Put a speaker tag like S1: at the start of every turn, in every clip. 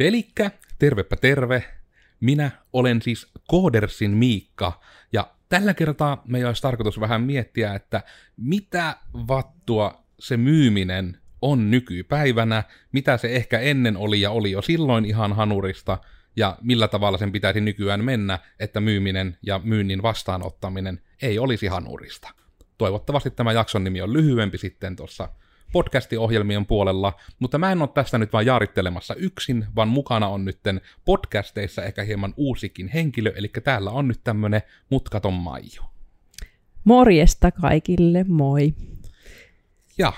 S1: Elikkä, tervepä terve. Minä olen siis Koodersin Miikka, ja tällä kertaa meidän olisi tarkoitus vähän miettiä, että mitä vattua se myyminen on nykypäivänä, mitä se ehkä ennen oli ja oli jo silloin ihan hanurista, ja millä tavalla sen pitäisi nykyään mennä, että myyminen ja myynnin vastaanottaminen ei olisi hanurista. Toivottavasti tämä jakson nimi on lyhyempi sitten tuossa podcastiohjelmien puolella, mutta mä en ole tästä nyt vaan jaarittelemassa yksin, vaan mukana on nytten podcasteissa ehkä hieman uusikin henkilö, eli täällä on nyt tämmönen mutkaton Maiju.
S2: Morjesta kaikille, moi.
S1: Ja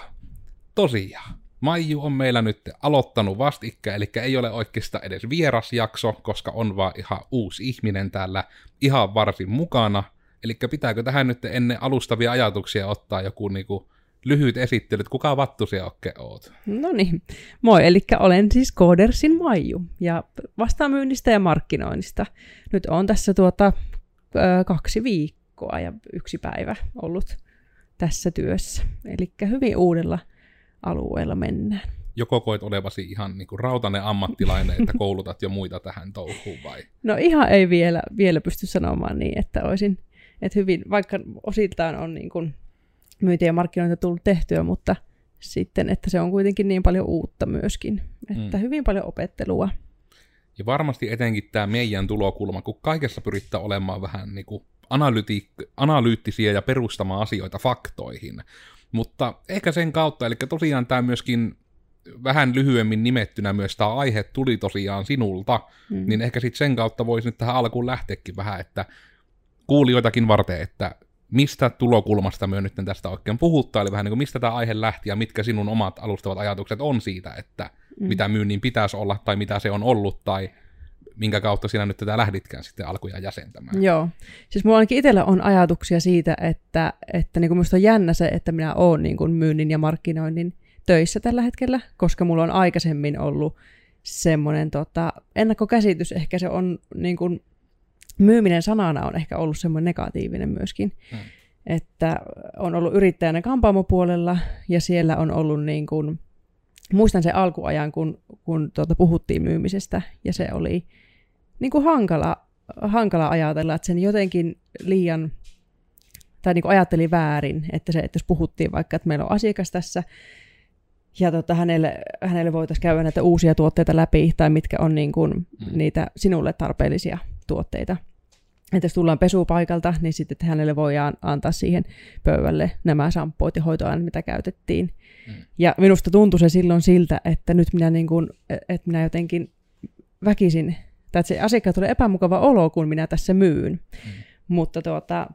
S1: tosiaan, Maiju on meillä nyt aloittanut vastikkä, eli ei ole oikeastaan edes vieras jakso, koska on vaan ihan uusi ihminen täällä ihan varsin mukana. Eli pitääkö tähän nyt ennen alustavia ajatuksia ottaa joku niinku lyhyt esittely, että kuka vattu se oikein oot?
S2: No niin, moi, eli olen siis Koodersin Maiju ja vastaan myynnistä ja markkinoinnista. Nyt on tässä tuota kaksi viikkoa ja yksi päivä ollut tässä työssä, eli hyvin uudella alueella mennään.
S1: Joko koet olevasi ihan niin kuin rautainen ammattilainen, että koulutat jo muita tähän touhuun vai?
S2: No ihan ei vielä, vielä pysty sanomaan niin, että olisin, että hyvin, vaikka osiltaan on niin kuin myynti ja markkinointi tullut tehtyä, mutta sitten, että se on kuitenkin niin paljon uutta myöskin, että mm. hyvin paljon opettelua.
S1: Ja varmasti etenkin tämä meidän tulokulma, kun kaikessa pyrittää olemaan vähän niin kuin analyti- analyyttisiä ja perustamaan asioita faktoihin. Mutta ehkä sen kautta, eli tosiaan tämä myöskin vähän lyhyemmin nimettynä myös tämä aihe tuli tosiaan sinulta, mm. niin ehkä sitten sen kautta voisi nyt tähän alkuun lähteäkin vähän, että kuulijoitakin varten, että mistä tulokulmasta me nyt tästä oikein puhuttaa, eli vähän niin kuin mistä tämä aihe lähti ja mitkä sinun omat alustavat ajatukset on siitä, että mm. mitä myynnin pitäisi olla tai mitä se on ollut tai minkä kautta sinä nyt tätä lähditkään sitten alkuja jäsentämään.
S2: Joo. Siis mulla ainakin itsellä on ajatuksia siitä, että, että niin kuin minusta on jännä se, että minä olen niin kuin myynnin ja markkinoinnin töissä tällä hetkellä, koska mulla on aikaisemmin ollut semmoinen tota, ennakkokäsitys, ehkä se on niin kuin, myyminen sanana on ehkä ollut semmoinen negatiivinen myöskin. Hmm. Että on ollut yrittäjänä kampaamopuolella ja siellä on ollut niin kuin, muistan sen alkuajan, kun, kun tuota, puhuttiin myymisestä ja se oli niin kuin hankala, hankala ajatella, että sen jotenkin liian, tai niin kuin ajattelin väärin, että se, että jos puhuttiin vaikka, että meillä on asiakas tässä, ja tota, hänelle, hänelle voitaisiin käydä näitä uusia tuotteita läpi, tai mitkä on niin kuin mm. niitä sinulle tarpeellisia tuotteita. Että jos tullaan pesupaikalta, niin sitten hänelle voidaan antaa siihen pöydälle nämä samppoit ja hoitoaineet, mitä käytettiin. Mm. Ja minusta tuntui se silloin siltä, että nyt minä, niin kuin, että minä jotenkin väkisin tai että se asiakkaat tulee epämukava olo, kun minä tässä myyn. Mm. Mutta tuota,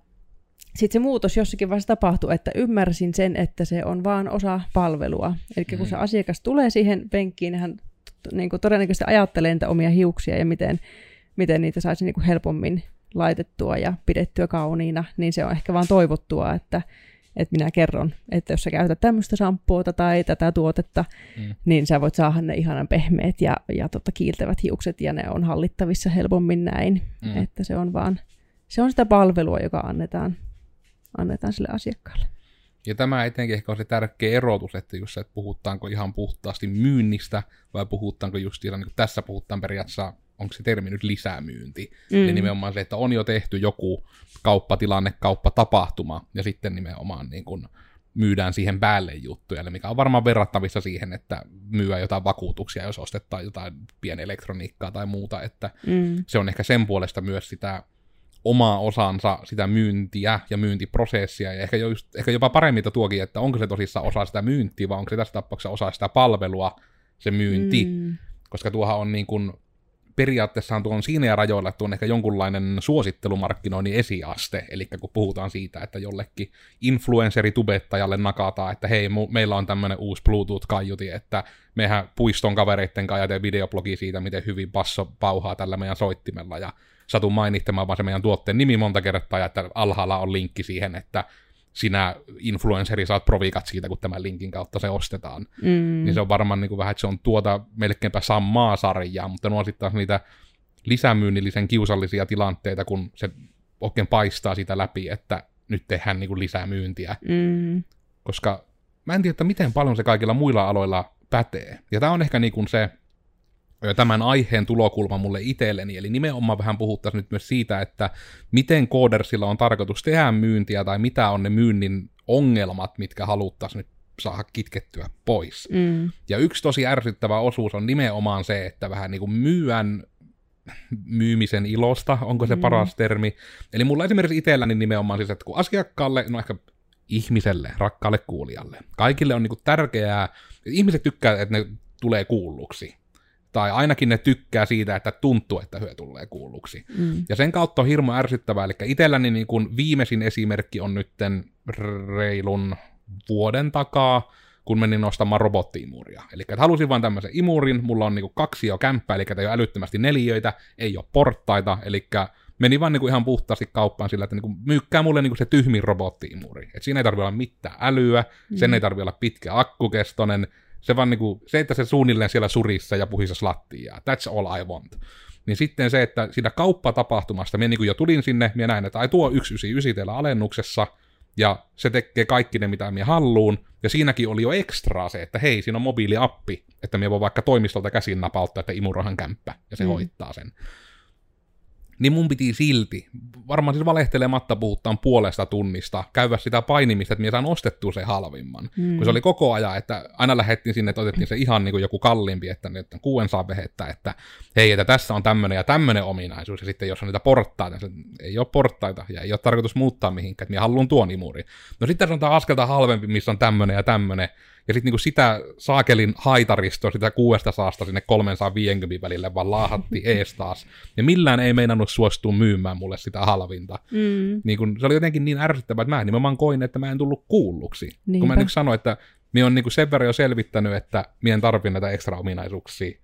S2: sitten se muutos jossakin vaiheessa tapahtui, että ymmärsin sen, että se on vaan osa palvelua. Eli mm. kun se asiakas tulee siihen penkkiin, niin hän niin kuin todennäköisesti ajattelee niitä omia hiuksia ja miten, miten niitä saisi niin kuin helpommin laitettua ja pidettyä kauniina, niin se on ehkä vaan toivottua, että että minä kerron, että jos sä käytät tämmöistä shampoota tai tätä tuotetta, mm. niin sä voit saada ne ihanan pehmeät ja, ja tota, kiiltävät hiukset ja ne on hallittavissa helpommin näin. Mm. Että se on vaan, se on sitä palvelua, joka annetaan, annetaan sille asiakkaalle.
S1: Ja tämä etenkin ehkä on se tärkeä erotus, että just se, että puhutaanko ihan puhtaasti myynnistä vai puhutaanko just niin kuin tässä puhutaan periaatteessa onko se termi nyt lisämyynti. Mm. Eli nimenomaan se, että on jo tehty joku kauppatilanne, kauppatapahtuma, ja sitten nimenomaan niin kun myydään siihen päälle juttuja, eli mikä on varmaan verrattavissa siihen, että myyä jotain vakuutuksia, jos ostetaan jotain pienelektroniikkaa tai muuta, että mm. se on ehkä sen puolesta myös sitä omaa osansa sitä myyntiä ja myyntiprosessia, ja ehkä, just, ehkä jopa paremmin tuokin, että onko se tosissaan osa sitä myyntiä, vai onko se tässä tapauksessa osa sitä palvelua, se myynti, mm. koska tuohan on niin kuin periaatteessa tuon siinä rajoilla, että on ehkä jonkunlainen suosittelumarkkinoinnin esiaste, eli kun puhutaan siitä, että jollekin influenceritubettajalle nakataan, että hei, mu- meillä on tämmöinen uusi Bluetooth-kaiuti, että mehän puiston kavereitten kanssa ja videoblogi siitä, miten hyvin basso pauhaa tällä meidän soittimella, ja satun mainittamaan vaan se meidän tuotteen nimi monta kertaa, ja että alhaalla on linkki siihen, että sinä influenceri saat provikat siitä, kun tämän linkin kautta se ostetaan. Mm. Niin se on varmaan niin kuin vähän, että se on tuota melkeinpä samaa sarjaa, mutta nuo sitten taas niitä lisämyynnillisen kiusallisia tilanteita, kun se oikein paistaa sitä läpi, että nyt tehdään niin kuin lisää myyntiä. Mm. Koska mä en tiedä, että miten paljon se kaikilla muilla aloilla pätee. Ja tämä on ehkä niin kuin se tämän aiheen tulokulma mulle itselleni, eli nimenomaan vähän puhuttaisiin nyt myös siitä, että miten koodersilla on tarkoitus tehdä myyntiä, tai mitä on ne myynnin ongelmat, mitkä haluttaisiin nyt saada kitkettyä pois. Mm. Ja yksi tosi ärsyttävä osuus on nimenomaan se, että vähän niin kuin myyän myymisen ilosta, onko se mm. paras termi. Eli mulla esimerkiksi itselläni nimenomaan siis, että kun asiakkaalle, no ehkä ihmiselle, rakkaalle kuulijalle, kaikille on niin kuin tärkeää, ihmiset tykkää, että ne tulee kuulluksi. Tai ainakin ne tykkää siitä, että tuntuu, että hyö tulee kuulluksi. Mm. Ja sen kautta on hirmu ärsyttävää. Eli itselläni niin kuin viimeisin esimerkki on nytten reilun vuoden takaa, kun menin nostamaan robottiimuria. Eli että halusin vain tämmöisen imurin, mulla on niinku kaksi jo kämppää, eli ei ole älyttömästi neliöitä, ei ole portaita, eli meni vaan niinku ihan puhtaasti kauppaan sillä, että niinku myykkää mulle niinku se tyhmin robottiimuri. Et siinä ei tarvitse olla mitään älyä, mm. sen ei tarvitse olla pitkä akkukestonen, se vaan niinku, se, että se suunnilleen siellä surissa ja puhissa slattia. That's all I want. Niin sitten se, että siinä kauppatapahtumasta, minä niin jo tulin sinne, minä näin, että ai tuo 199 teillä alennuksessa, ja se tekee kaikki ne, mitä minä halluun, ja siinäkin oli jo ekstraa se, että hei, siinä on mobiiliappi, että minä voi vaikka toimistolta käsin napauttaa, että imurahan kämppä, ja se mm. hoitaa sen niin mun piti silti, varmaan siis valehtelematta puhutaan puolesta tunnista, käydä sitä painimista, että minä saan ostettua se halvimman. Mm. Kun se oli koko ajan, että aina lähdettiin sinne, että otettiin se ihan niin kuin joku kalliimpi, että nyt kuuen saa vehettä, että hei, että tässä on tämmöinen ja tämmöinen ominaisuus, ja sitten jos on niitä portaita, niin ei ole portaita, ja ei ole tarkoitus muuttaa mihinkään, että minä haluan tuon imuri. No sitten sanotaan askelta halvempi, missä on tämmöinen ja tämmöinen, ja sitten niinku sitä saakelin haitaristoa, sitä kuudesta saasta sinne 350 välille vaan laahatti ees taas. Ja millään ei meinannut suostua myymään mulle sitä halvinta. Mm. Niin kun, se oli jotenkin niin ärsyttävää, että mä nimenomaan koin, että mä en tullut kuulluksi. Niinpä. Kun mä nyt sanoin, että minä on niinku sen verran jo selvittänyt, että minä en tarvi näitä ekstra ominaisuuksia.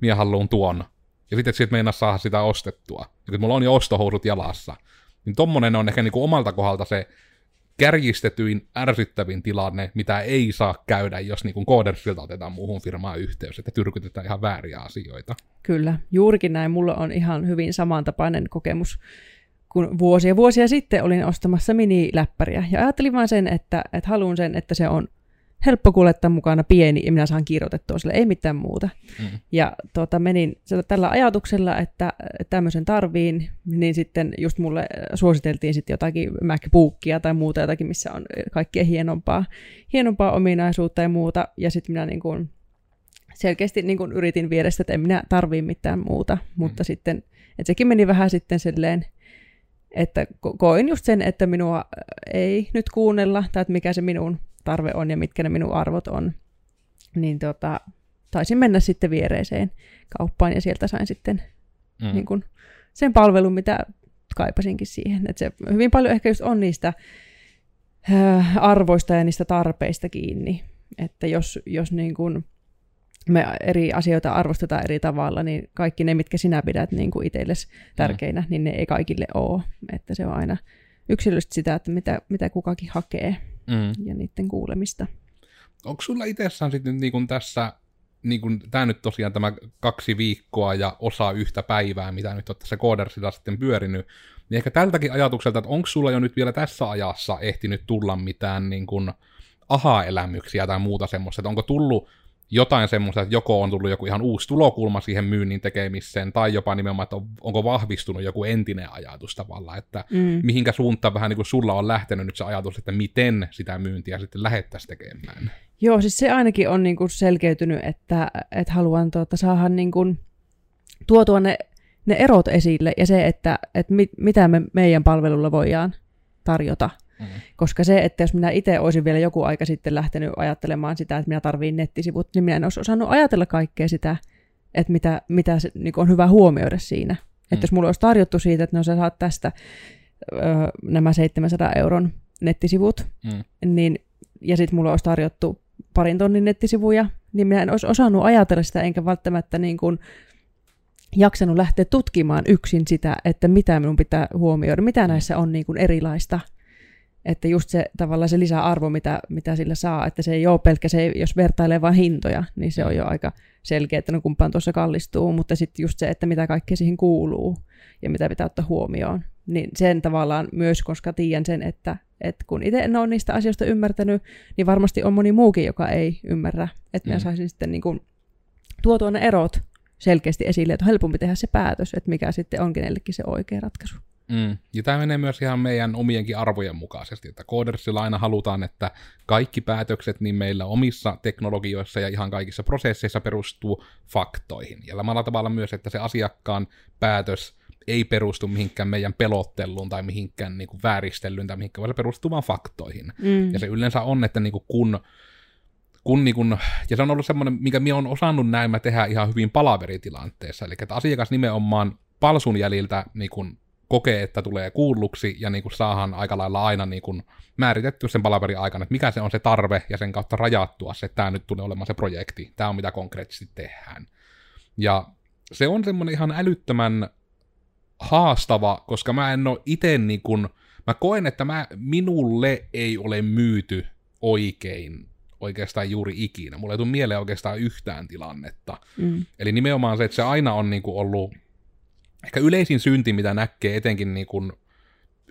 S1: Minä haluan tuon. Ja sitten sit meinaa saada sitä ostettua. Ja kun mulla on jo ostohousut jalassa. Niin tommonen on ehkä niinku omalta kohdalta se kärjistetyin, ärsyttävin tilanne, mitä ei saa käydä, jos niin koodersilta otetaan muuhun firmaan yhteys, että tyrkytetään ihan vääriä asioita.
S2: Kyllä, juurikin näin. Mulla on ihan hyvin samantapainen kokemus kun vuosia vuosia sitten olin ostamassa miniläppäriä. Ja ajattelin vain sen, että, että haluan sen, että se on helppo kuljettaa mukana pieni ja minä saan kirjoitettua sille, ei mitään muuta. Mm. Ja tota, menin tällä ajatuksella, että tämmöisen tarviin, niin sitten just mulle suositeltiin sitten jotakin MacBookia tai muuta jotakin, missä on kaikkea hienompaa, hienompaa ominaisuutta ja muuta. Ja sitten minä niin kuin selkeästi niin kuin yritin viedä sitä, että en minä tarvii mitään muuta, mutta mm. sitten, että sekin meni vähän sitten silleen, että koin just sen, että minua ei nyt kuunnella, tai että mikä se minun tarve on ja mitkä ne minun arvot on, niin tota, taisin mennä sitten viereiseen kauppaan ja sieltä sain sitten mm. niin kun, sen palvelun, mitä kaipasinkin siihen. Et se hyvin paljon ehkä just on niistä äh, arvoista ja niistä tarpeista kiinni. Että jos, jos niin kun me eri asioita arvostetaan eri tavalla, niin kaikki ne, mitkä sinä pidät niin kuin itsellesi tärkeinä, mm. niin ne ei kaikille ole. Että se on aina yksilöllisesti sitä, että mitä, mitä kukakin hakee mm. ja niiden kuulemista.
S1: Onko sulla itsessään sitten niin kuin tässä, niin kuin, tämä nyt tosiaan tämä kaksi viikkoa ja osa yhtä päivää, mitä nyt on tässä koodersilla sitten pyörinyt, niin ehkä tältäkin ajatukselta, että onko sulla jo nyt vielä tässä ajassa ehtinyt tulla mitään niin kuin aha-elämyksiä tai muuta semmoista, että onko tullut jotain semmoista, että joko on tullut joku ihan uusi tulokulma siihen myynnin tekemiseen, tai jopa nimenomaan, että on, onko vahvistunut joku entinen ajatus tavallaan, että mm. mihinkä suuntaan vähän niin kuin sulla on lähtenyt nyt se ajatus, että miten sitä myyntiä sitten lähettäisiin tekemään.
S2: Joo, siis se ainakin on niin kuin selkeytynyt, että, että haluan tuota, saada niin kuin tuotua ne, ne erot esille, ja se, että, että mit, mitä me meidän palvelulla voidaan tarjota – Mm. Koska se, että jos minä itse olisin vielä joku aika sitten lähtenyt ajattelemaan sitä, että minä tarviin nettisivut, niin minä en olisi osannut ajatella kaikkea sitä, että mitä, mitä se, niin on hyvä huomioida siinä. Mm. Että jos mulla olisi tarjottu siitä, että no sä saat tästä ö, nämä 700 euron nettisivut, mm. niin, ja sitten mulla olisi tarjottu parin tonnin nettisivuja, niin minä en olisi osannut ajatella sitä, enkä välttämättä niin kuin jaksanut lähteä tutkimaan yksin sitä, että mitä minun pitää huomioida, mitä näissä on niin kuin erilaista – että just se tavallaan se lisäarvo, mitä, mitä sillä saa, että se ei ole pelkkä se, jos vertailee vain hintoja, niin se on jo aika selkeä, että no kumpaan tuossa kallistuu, mutta sitten just se, että mitä kaikkea siihen kuuluu ja mitä pitää ottaa huomioon, niin sen tavallaan myös, koska tiedän sen, että, että kun itse en ole niistä asioista ymmärtänyt, niin varmasti on moni muukin, joka ei ymmärrä, että mm. minä saisin sitten niin kuin tuotua ne erot selkeästi esille, että on helpompi tehdä se päätös, että mikä sitten on kenellekin se oikea ratkaisu.
S1: Mm. Ja tämä menee myös ihan meidän omienkin arvojen mukaisesti, että Codersilla aina halutaan, että kaikki päätökset niin meillä omissa teknologioissa ja ihan kaikissa prosesseissa perustuu faktoihin. Ja samalla tavalla myös, että se asiakkaan päätös ei perustu mihinkään meidän pelotteluun tai mihinkään niin kuin vääristelyyn tai mihinkään, vaan se perustuu vaan faktoihin. Mm. Ja se yleensä on, että niin kuin kun kun niin kun, ja se on ollut semmoinen, mikä minä on osannut näin mä tehdä ihan hyvin palaveritilanteessa, eli että asiakas nimenomaan palsun jäljiltä niin kun kokee, että tulee kuulluksi, ja niin kun saahan aika lailla aina niin kun määritetty sen palaverin aikana, että mikä se on se tarve, ja sen kautta rajattua se, että tämä nyt tulee olemaan se projekti, tämä on mitä konkreettisesti tehdään. Ja se on semmoinen ihan älyttömän haastava, koska mä en ole itse niin kun, mä koen, että mä, minulle ei ole myyty oikein oikeastaan juuri ikinä. Mulla ei tule mieleen oikeastaan yhtään tilannetta. Mm. Eli nimenomaan se, että se aina on niin kuin ollut ehkä yleisin synti, mitä näkee etenkin niin kuin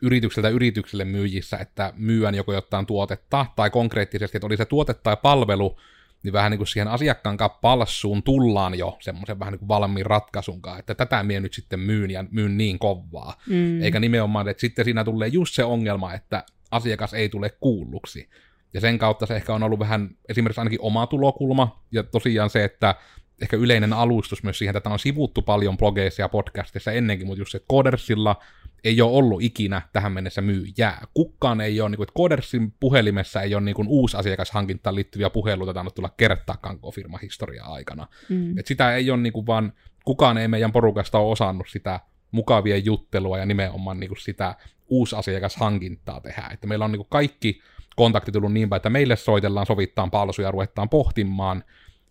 S1: yritykseltä yritykselle myyjissä, että myyän joko jotain tuotetta, tai konkreettisesti, että oli se tuote tai palvelu, niin vähän niin kuin siihen asiakkaan palssuun tullaan jo semmoisen vähän niin kuin valmiin ratkaisunkaan, että tätä mie nyt sitten myyn ja myyn niin kovaa. Mm. Eikä nimenomaan, että sitten siinä tulee just se ongelma, että asiakas ei tule kuulluksi. Ja sen kautta se ehkä on ollut vähän esimerkiksi ainakin oma tulokulma, ja tosiaan se, että ehkä yleinen alustus myös siihen, että on sivuttu paljon blogeissa ja podcastissa ennenkin, mutta just se, että Codersilla ei ole ollut ikinä tähän mennessä myyjää. Kukaan ei ole, niin kuin, että Codersin puhelimessa ei ole niin kuin, uusi asiakashankintaan liittyviä puheluita tainnut tulla kertaakaan koko firman historiaa aikana. Mm. Et sitä ei ole niin kuin, vaan, kukaan ei meidän porukasta ole osannut sitä mukavien juttelua ja nimenomaan niin kuin, sitä uusi asiakashankintaa tehdä. Että meillä on niin kuin, kaikki kontakti tullut niin päin, että meille soitellaan, sovittaan palsuja, ruvetaan pohtimaan.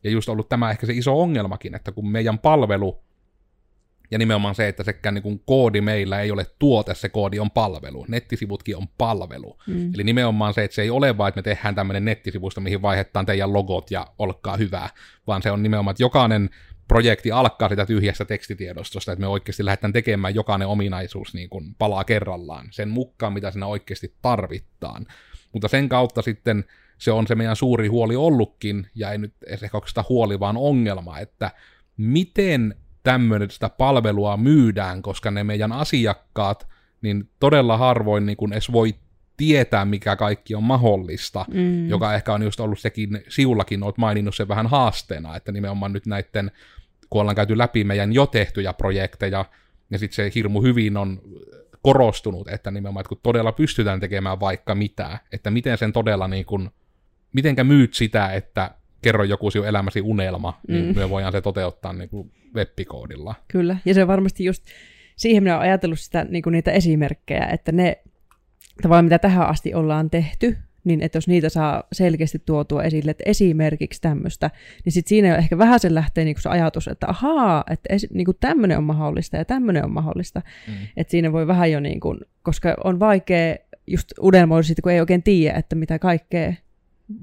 S1: Ja just ollut tämä ehkä se iso ongelmakin, että kun meidän palvelu, ja nimenomaan se, että sekään niin koodi meillä ei ole tuote, se koodi on palvelu. Nettisivutkin on palvelu. Mm. Eli nimenomaan se, että se ei ole vain, että me tehdään tämmöinen nettisivusto, mihin vaihetaan teidän logot ja olkaa hyvää, vaan se on nimenomaan, että jokainen projekti alkaa sitä tyhjästä tekstitiedostosta, että me oikeasti lähdetään tekemään jokainen ominaisuus niin kuin palaa kerrallaan, sen mukaan, mitä siinä oikeasti tarvitaan. Mutta sen kautta sitten se on se meidän suuri huoli ollutkin, ja ei nyt ehkä sitä huoli, vaan ongelma, että miten tämmöinen sitä palvelua myydään, koska ne meidän asiakkaat, niin todella harvoin niin kun edes voi tietää, mikä kaikki on mahdollista, mm. joka ehkä on just ollut sekin, siullakin olet maininnut sen vähän haasteena, että nimenomaan nyt näiden, kun ollaan käyty läpi meidän jo tehtyjä projekteja, ja sitten se hirmu hyvin on korostunut, että nimenomaan, että kun todella pystytään tekemään vaikka mitä, että miten sen todella niin kuin, mitenkä myyt sitä, että kerro joku sinun elämäsi unelma, niin mm. me voidaan se toteuttaa niin kuin web-koodilla.
S2: Kyllä, ja se varmasti just, siihen minä olen ajatellut sitä, niin kuin niitä esimerkkejä, että ne tavallaan mitä tähän asti ollaan tehty, niin että jos niitä saa selkeästi tuotua esille, että esimerkiksi tämmöistä, niin sitten siinä jo ehkä vähän sen lähtee niinku se ajatus, että ahaa, että esi- niinku tämmöinen on mahdollista ja tämmöinen on mahdollista. Mm. Että siinä voi vähän jo, niinku, koska on vaikea just unelmoida kun ei oikein tiedä, että mitä kaikkea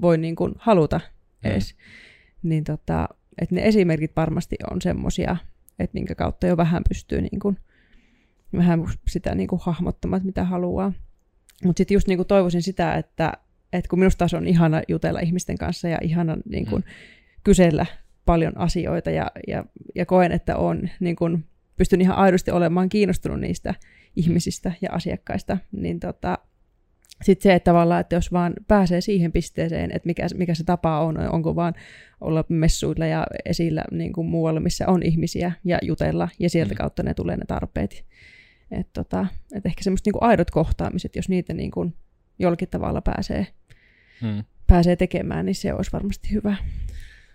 S2: voi niinku haluta mm. edes. Mm. Niin tota, että ne esimerkit varmasti on semmosia, että minkä kautta jo vähän pystyy niinku, vähän sitä niinku hahmottamaan, että mitä haluaa. Mutta sitten just niinku toivoisin sitä, että et kun minusta taas on ihana jutella ihmisten kanssa ja ihana niin kun, mm. kysellä paljon asioita ja, ja, ja koen, että on, niin kun, pystyn ihan aidosti olemaan kiinnostunut niistä ihmisistä ja asiakkaista, niin tota, sitten se, että tavallaan, että jos vaan pääsee siihen pisteeseen, että mikä, mikä se tapa on, onko vaan olla messuilla ja esillä niin kuin muualla, missä on ihmisiä ja jutella, ja sieltä mm. kautta ne tulee ne tarpeet. Että tota, et ehkä semmoiset niin aidot kohtaamiset, jos niitä niin kuin jollakin tavalla pääsee, hmm. pääsee tekemään, niin se olisi varmasti hyvä.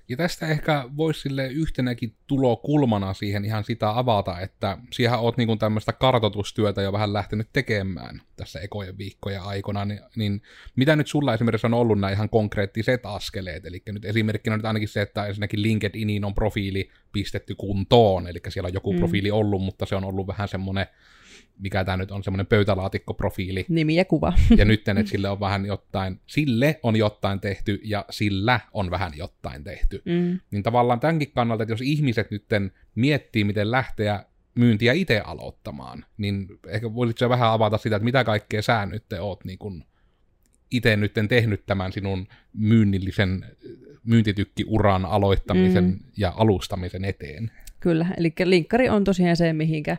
S1: Ja tästä ehkä voisi sille yhtenäkin tulokulmana siihen ihan sitä avata, että siihen oot niin tämmöistä kartotustyötä jo vähän lähtenyt tekemään tässä ekojen viikkojen aikana, niin, niin mitä nyt sulla esimerkiksi on ollut nämä ihan konkreettiset askeleet? Eli nyt esimerkkinä nyt ainakin se, että ensinnäkin LinkedIniin on profiili pistetty kuntoon, eli siellä on joku mm. profiili ollut, mutta se on ollut vähän semmoinen mikä tämä nyt on, semmoinen pöytälaatikkoprofiili.
S2: Nimi ja kuva.
S1: Ja nyt, että sille on vähän jotain, sille on jotain tehty ja sillä on vähän jotain tehty. Mm. Niin tavallaan tämänkin kannalta, että jos ihmiset nyt miettii, miten lähteä myyntiä itse aloittamaan, niin ehkä voisitko vähän avata sitä, että mitä kaikkea sä nyt oot niin kun itse nyt tehnyt tämän sinun myynnillisen myyntitykkiuran aloittamisen mm. ja alustamisen eteen?
S2: kyllä. Eli linkkari on tosiaan se, mihinkä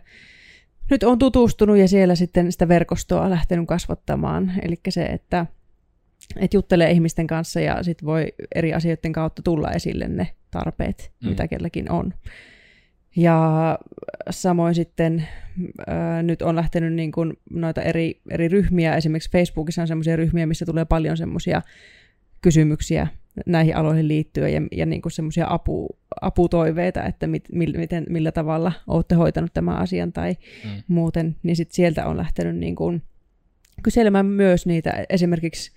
S2: nyt on tutustunut ja siellä sitten sitä verkostoa lähtenyt kasvattamaan. Eli se, että, että juttelee ihmisten kanssa ja sitten voi eri asioiden kautta tulla esille ne tarpeet, mm. mitä kelläkin on. Ja samoin sitten ää, nyt on lähtenyt niin kuin noita eri, eri ryhmiä, esimerkiksi Facebookissa on semmoisia ryhmiä, missä tulee paljon semmoisia kysymyksiä näihin aloihin liittyen ja, ja niin semmoisia apu, aputoiveita, että mit, miten, millä tavalla olette hoitanut tämän asian tai mm. muuten, niin sit sieltä on lähtenyt niin kuin kyselemään myös niitä esimerkiksi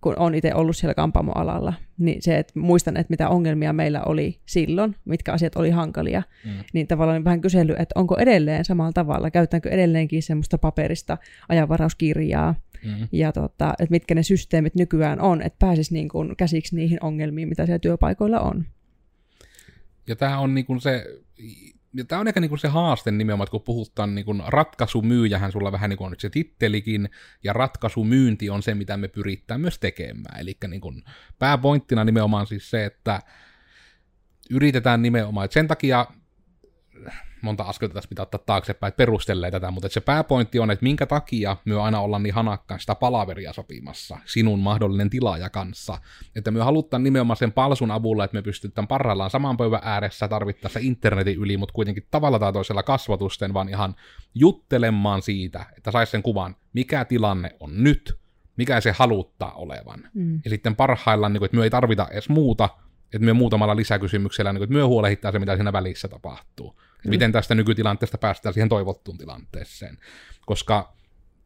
S2: kun olen itse ollut siellä kampaamoalalla, niin se, että muistan, että mitä ongelmia meillä oli silloin, mitkä asiat oli hankalia, mm. niin tavallaan vähän kysely, että onko edelleen samalla tavalla, käytetäänkö edelleenkin semmoista paperista ajanvarauskirjaa, mm. ja tota, että mitkä ne systeemit nykyään on, että pääsisi niin kuin käsiksi niihin ongelmiin, mitä siellä työpaikoilla on.
S1: Ja tämä on niin kuin se ja tämä on ehkä niinku se haaste nimenomaan, että kun puhutaan niinku ratkaisumyyjähän sulla vähän niin kuin on nyt se tittelikin, ja ratkaisumyynti on se, mitä me pyritään myös tekemään. Eli niinku pääpointtina nimenomaan siis se, että yritetään nimenomaan, että sen takia monta askelta tässä pitää ottaa taaksepäin, että perustelee tätä, mutta se pääpointti on, että minkä takia me aina ollaan niin hanakkaan sitä palaveria sopimassa sinun mahdollinen tilaaja kanssa. Että me halutaan nimenomaan sen palsun avulla, että me pystytään parhaillaan saman pöydän ääressä tarvittaessa internetin yli, mutta kuitenkin tavalla tai toisella kasvatusten, vaan ihan juttelemaan siitä, että saisi sen kuvan, mikä tilanne on nyt, mikä se haluttaa olevan. Mm. Ja sitten parhaillaan, niin kuin, että me ei tarvita edes muuta, että me muutamalla lisäkysymyksellä, niin kuin, että me huolehittaa se, mitä siinä välissä tapahtuu. Mm. Miten tästä nykytilanteesta päästään siihen toivottuun tilanteeseen. Koska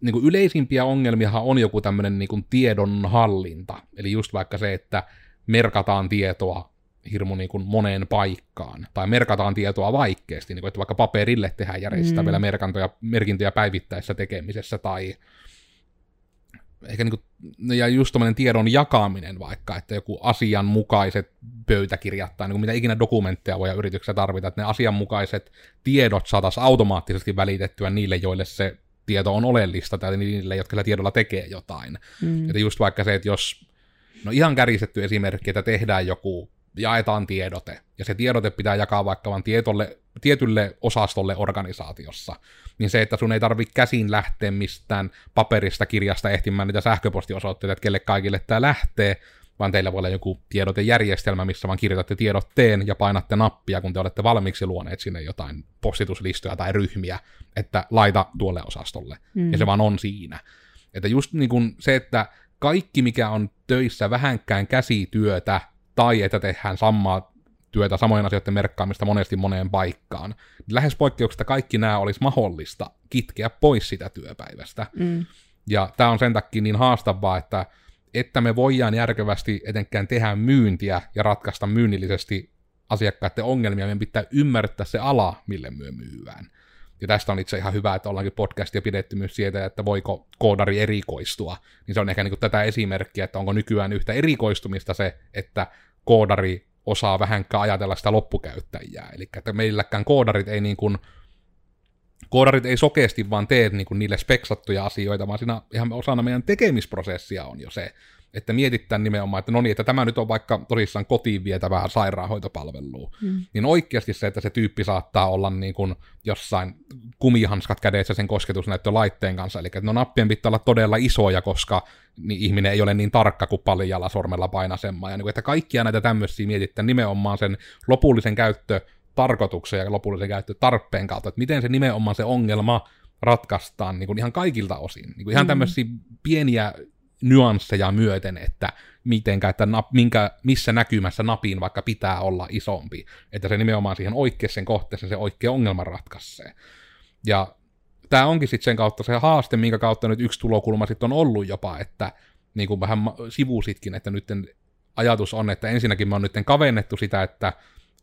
S1: niin kuin yleisimpiä ongelmia on joku tämmöinen niin tiedon hallinta. Eli just vaikka se, että merkataan tietoa hirmu niin kuin moneen paikkaan, tai merkataan tietoa vaikeasti, niin kuin, että vaikka paperille tehdään järjestävillä mm. merkintöjä, merkintöjä päivittäisessä tekemisessä, tai ehkä niin kuin, ja just tiedon jakaminen vaikka, että joku asianmukaiset pöytäkirjat tai niin kuin mitä ikinä dokumentteja voi yrityksessä tarvita, että ne asianmukaiset tiedot saataisiin automaattisesti välitettyä niille, joille se tieto on oleellista, tai niille, jotka sillä tiedolla tekee jotain. Mm. Että just vaikka se, että jos, no ihan käristetty esimerkki, että tehdään joku jaetaan tiedote, ja se tiedote pitää jakaa vaikka vain tietolle, tietylle osastolle organisaatiossa, niin se, että sun ei tarvitse käsin lähteä mistään paperista kirjasta ehtimään niitä sähköpostiosoitteita, että kelle kaikille tämä lähtee, vaan teillä voi olla joku tiedotejärjestelmä, missä vaan kirjoitatte tiedotteen ja painatte nappia, kun te olette valmiiksi luoneet sinne jotain postituslistoja tai ryhmiä, että laita tuolle osastolle. Mm. Ja se vaan on siinä. Että just niin kuin se, että kaikki mikä on töissä vähänkään käsityötä, tai että tehdään samaa työtä samojen asioiden merkkaamista monesti moneen paikkaan. Lähes poikkeuksesta kaikki nämä olisi mahdollista kitkeä pois sitä työpäivästä. Mm. Ja tämä on sen takia niin haastavaa, että että me voidaan järkevästi etenkään tehdä myyntiä ja ratkaista myynnillisesti asiakkaiden ongelmia, meidän pitää ymmärtää se ala, mille me myyään. Ja tästä on itse ihan hyvä, että ollaankin podcastia pidetty myös siitä, että voiko koodari erikoistua. Niin se on ehkä niin tätä esimerkkiä, että onko nykyään yhtä erikoistumista se, että koodari osaa vähänkään ajatella sitä loppukäyttäjää. Eli että meilläkään koodarit ei niin kuin, koodarit ei sokeasti vaan tee niin kuin niille speksattuja asioita, vaan siinä ihan osana meidän tekemisprosessia on jo se, että mietitään nimenomaan, että no niin, että tämä nyt on vaikka tosissaan kotiin vietävää sairaanhoitopalvelua, mm. niin oikeasti se, että se tyyppi saattaa olla niin kuin jossain kumihanskat kädessä sen kosketusnäyttölaitteen kanssa, eli että no nappien pitää olla todella isoja, koska niin ihminen ei ole niin tarkka kuin paljalla sormella painasemaan, ja niin kuin, että kaikkia näitä tämmöisiä mietitään nimenomaan sen lopullisen käyttö tarkoituksen ja lopullisen käyttö tarpeen kautta, että miten se nimenomaan se ongelma ratkaistaan niin kuin ihan kaikilta osin. Niin kuin ihan mm. tämmöisiä pieniä nyansseja myöten, että mitenkä, että nap, minkä, missä näkymässä napin vaikka pitää olla isompi, että se nimenomaan siihen oikeaan kohteeseen se oikea ongelma ratkaisee. Ja tämä onkin sitten sen kautta se haaste, minkä kautta nyt yksi tulokulma sitten on ollut jopa, että niin kuin vähän sivusitkin, että nyt ajatus on, että ensinnäkin me on nyt kavennettu sitä, että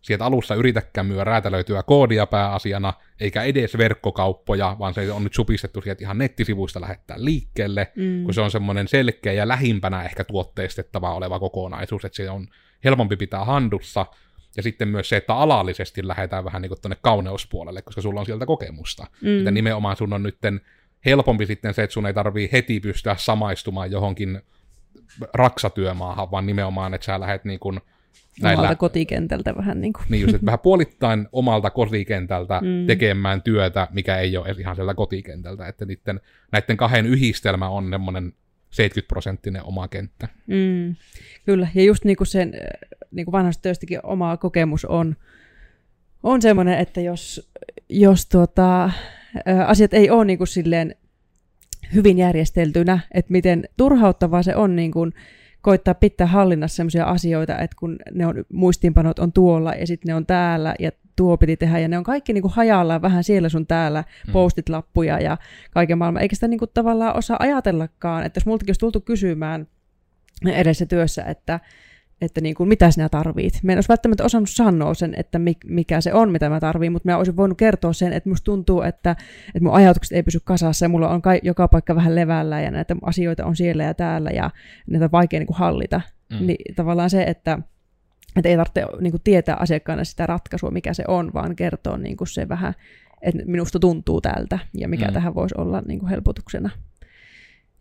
S1: sieltä alussa yritäkään myydä räätälöityä koodia pääasiana, eikä edes verkkokauppoja, vaan se on nyt supistettu sieltä ihan nettisivuista lähettää liikkeelle, mm. kun se on semmoinen selkeä ja lähimpänä ehkä tuotteistettava oleva kokonaisuus, että se on helpompi pitää handussa, ja sitten myös se, että alallisesti lähdetään vähän niin tuonne kauneuspuolelle, koska sulla on sieltä kokemusta. Mm. Että nimenomaan sun on nytten helpompi sitten se, että sun ei tarvii heti pystyä samaistumaan johonkin raksatyömaahan, vaan nimenomaan, että sä lähdet niin kuin
S2: näillä, omalta kotikentältä vähän niin kuin.
S1: Niin just, että vähän puolittain omalta kotikentältä mm. tekemään työtä, mikä ei ole ihan sieltä kotikentältä, että niiden, näiden kahden yhdistelmä on semmoinen 70 prosenttinen oma kenttä.
S2: Mm, kyllä, ja just niin kuin sen niin kuin vanhasta työstäkin oma kokemus on, on semmoinen, että jos, jos tuota, asiat ei ole niin kuin silleen hyvin järjesteltynä, että miten turhauttavaa se on niin kuin koittaa pitää hallinnassa sellaisia asioita, että kun ne on, muistiinpanot on tuolla ja sitten ne on täällä ja tuo piti tehdä, ja ne on kaikki niin kuin hajallaan vähän siellä sun täällä, mm. postit lappuja ja kaiken maailman, eikä sitä niin kuin tavallaan osaa ajatellakaan, että jos multakin olisi tultu kysymään edessä työssä, että että niin kuin, mitä sinä tarvit. Mä en olisi välttämättä osannut sanoa sen, että mikä se on, mitä mä tarvitsen, mutta mä olisin voinut kertoa sen, että musta tuntuu, että, että mun ajatukset ei pysy kasassa ja mulla on kai, joka paikka vähän levällä ja näitä asioita on siellä ja täällä ja niitä on vaikea niin kuin hallita. Mm. Niin tavallaan se, että, että ei tarvitse niin kuin tietää asiakkaana sitä ratkaisua, mikä se on, vaan kertoa niin kuin se vähän, että minusta tuntuu tältä ja mikä mm. tähän voisi olla niin kuin helpotuksena.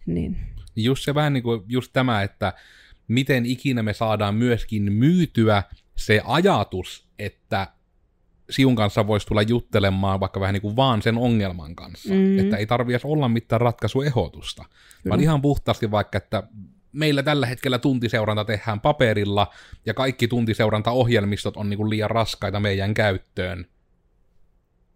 S2: Niin.
S1: Just se vähän niin kuin just tämä, että miten ikinä me saadaan myöskin myytyä se ajatus, että siun kanssa voisi tulla juttelemaan vaikka vähän niin kuin vaan sen ongelman kanssa. Mm. Että ei tarvitse olla mitään ratkaisuehdotusta, Kyllä. vaan ihan puhtaasti vaikka, että meillä tällä hetkellä tuntiseuranta tehdään paperilla, ja kaikki tuntiseurantaohjelmistot on niin kuin liian raskaita meidän käyttöön.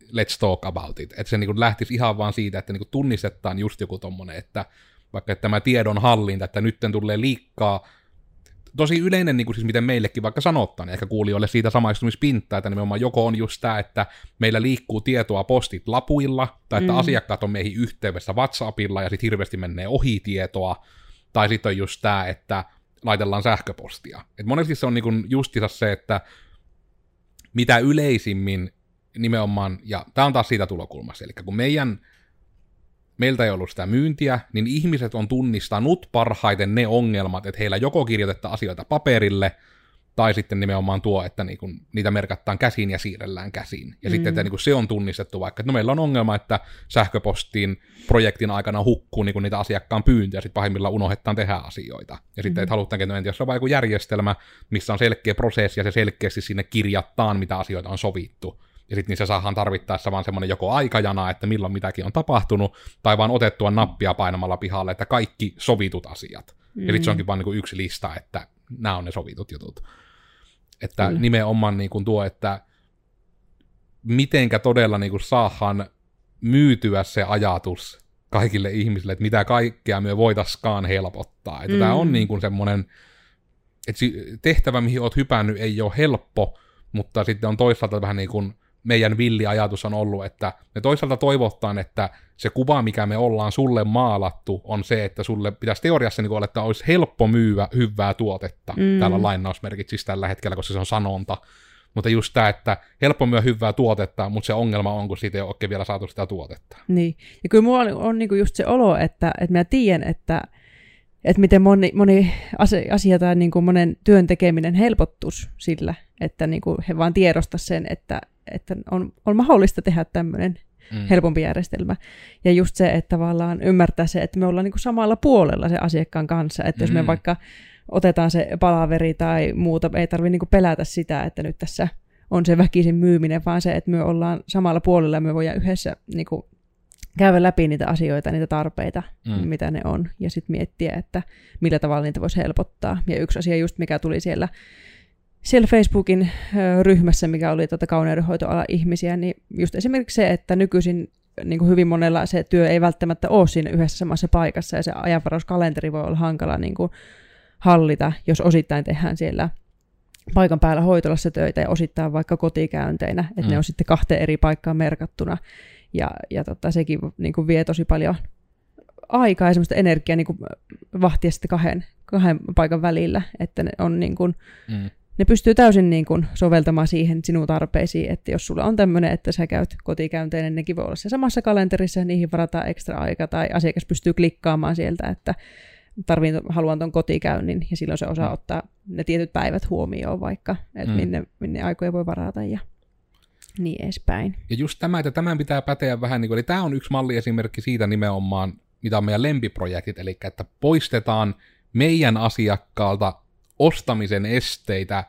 S1: Let's talk about it. Että se niin kuin lähtisi ihan vaan siitä, että niin kuin tunnistetaan just joku tommonen, että vaikka että tämä tiedon hallinta, että nyt tulee liikkaa tosi yleinen, niin kuin siis miten meillekin vaikka sanottaan, ehkä kuulijoille siitä samaistumispintaa, että nimenomaan joko on just tämä, että meillä liikkuu tietoa postit lapuilla, tai että mm. asiakkaat on meihin yhteydessä WhatsAppilla, ja sitten hirveästi menee ohi tietoa, tai sitten on just tämä, että laitellaan sähköpostia. Et monesti se on niin justissa se, että mitä yleisimmin nimenomaan, ja tämä on taas siitä tulokulmassa, eli kun meidän meiltä ei ollut sitä myyntiä, niin ihmiset on tunnistanut parhaiten ne ongelmat, että heillä joko kirjoitetaan asioita paperille, tai sitten nimenomaan tuo, että niinku, niitä merkataan käsiin ja siirrellään käsiin. Ja mm. sitten, että niinku, se on tunnistettu vaikka, että no meillä on ongelma, että sähköpostiin projektin aikana hukkuu niinku, niitä asiakkaan pyyntöjä, ja sitten pahimmillaan unohdetaan tehdä asioita. Ja sitten, mm. että halutaankin, että jos on vaikka järjestelmä, missä on selkeä prosessi, ja se selkeästi sinne kirjattaan, mitä asioita on sovittu, ja sitten niissä saadaan tarvittaessa vaan semmoinen joko aikajana, että milloin mitäkin on tapahtunut, tai vaan otettua nappia painamalla pihalle, että kaikki sovitut asiat. Mm. Ja sitten se onkin vaan niin kuin yksi lista, että nämä on ne sovitut jutut. Että mm. nimenomaan niin kuin tuo, että mitenkä todella niin kuin saadaan myytyä se ajatus kaikille ihmisille, että mitä kaikkea me voitaskaan helpottaa. Että mm. tämä on niin kuin semmoinen, että tehtävä, mihin olet hypännyt, ei ole helppo, mutta sitten on toisaalta vähän niin kuin meidän villi ajatus on ollut, että me toisaalta toivottaan, että se kuva, mikä me ollaan sulle maalattu, on se, että sulle pitäisi teoriassa niin olla, että olisi helppo myyä hyvää tuotetta. Mm. Täällä lainausmerkit siis tällä hetkellä, koska se on sanonta. Mutta just tämä, että helppo myyä hyvää tuotetta, mutta se ongelma on, kun siitä ei ole oikein vielä saatu sitä tuotetta.
S2: Niin, ja kyllä mulla on, on niin just se olo, että, että mä tiedän, että, että miten moni, moni asia tai niin kuin monen työn tekeminen helpottus sillä, että niin kuin he vaan tiedosta sen, että, että on, on mahdollista tehdä tämmöinen mm. helpompi järjestelmä. Ja just se, että tavallaan ymmärtää se, että me ollaan niin kuin samalla puolella se asiakkaan kanssa, että mm. jos me mm. vaikka otetaan se palaveri tai muuta, ei tarvitse niin pelätä sitä, että nyt tässä on se väkisin myyminen, vaan se, että me ollaan samalla puolella ja me voidaan yhdessä niin kuin käydä läpi niitä asioita, niitä tarpeita, mm. mitä ne on, ja sitten miettiä, että millä tavalla niitä voisi helpottaa. Ja yksi asia just, mikä tuli siellä siellä Facebookin ryhmässä, mikä oli tuota kauneudenhoitoala ihmisiä, niin just esimerkiksi se, että nykyisin niin kuin hyvin monella se työ ei välttämättä ole siinä yhdessä samassa paikassa, ja se ajanvarauskalenteri voi olla hankala niin kuin hallita, jos osittain tehdään siellä paikan päällä hoitolassa töitä ja osittain vaikka kotikäynteinä, että mm. ne on sitten kahteen eri paikkaan merkattuna, ja, ja tota, sekin niin kuin vie tosi paljon aikaa ja semmoista energiaa niin kuin vahtia sitten kahden, kahden paikan välillä, että ne on niin kuin, mm ne pystyy täysin niin kuin soveltamaan siihen sinun tarpeisiin, että jos sulla on tämmöinen, että sä käyt kotikäynteen, niin nekin voi olla se samassa kalenterissa ja niihin varataan ekstra aika, tai asiakas pystyy klikkaamaan sieltä, että tarviin, haluan tuon kotikäynnin, ja silloin se osaa mm. ottaa ne tietyt päivät huomioon vaikka, että mm. minne, minne aikoja voi varata ja niin edespäin.
S1: Ja just tämä, että tämän pitää päteä vähän, niin kuin, eli tämä on yksi malliesimerkki siitä nimenomaan, mitä on meidän lempiprojektit, eli että poistetaan meidän asiakkaalta ostamisen esteitä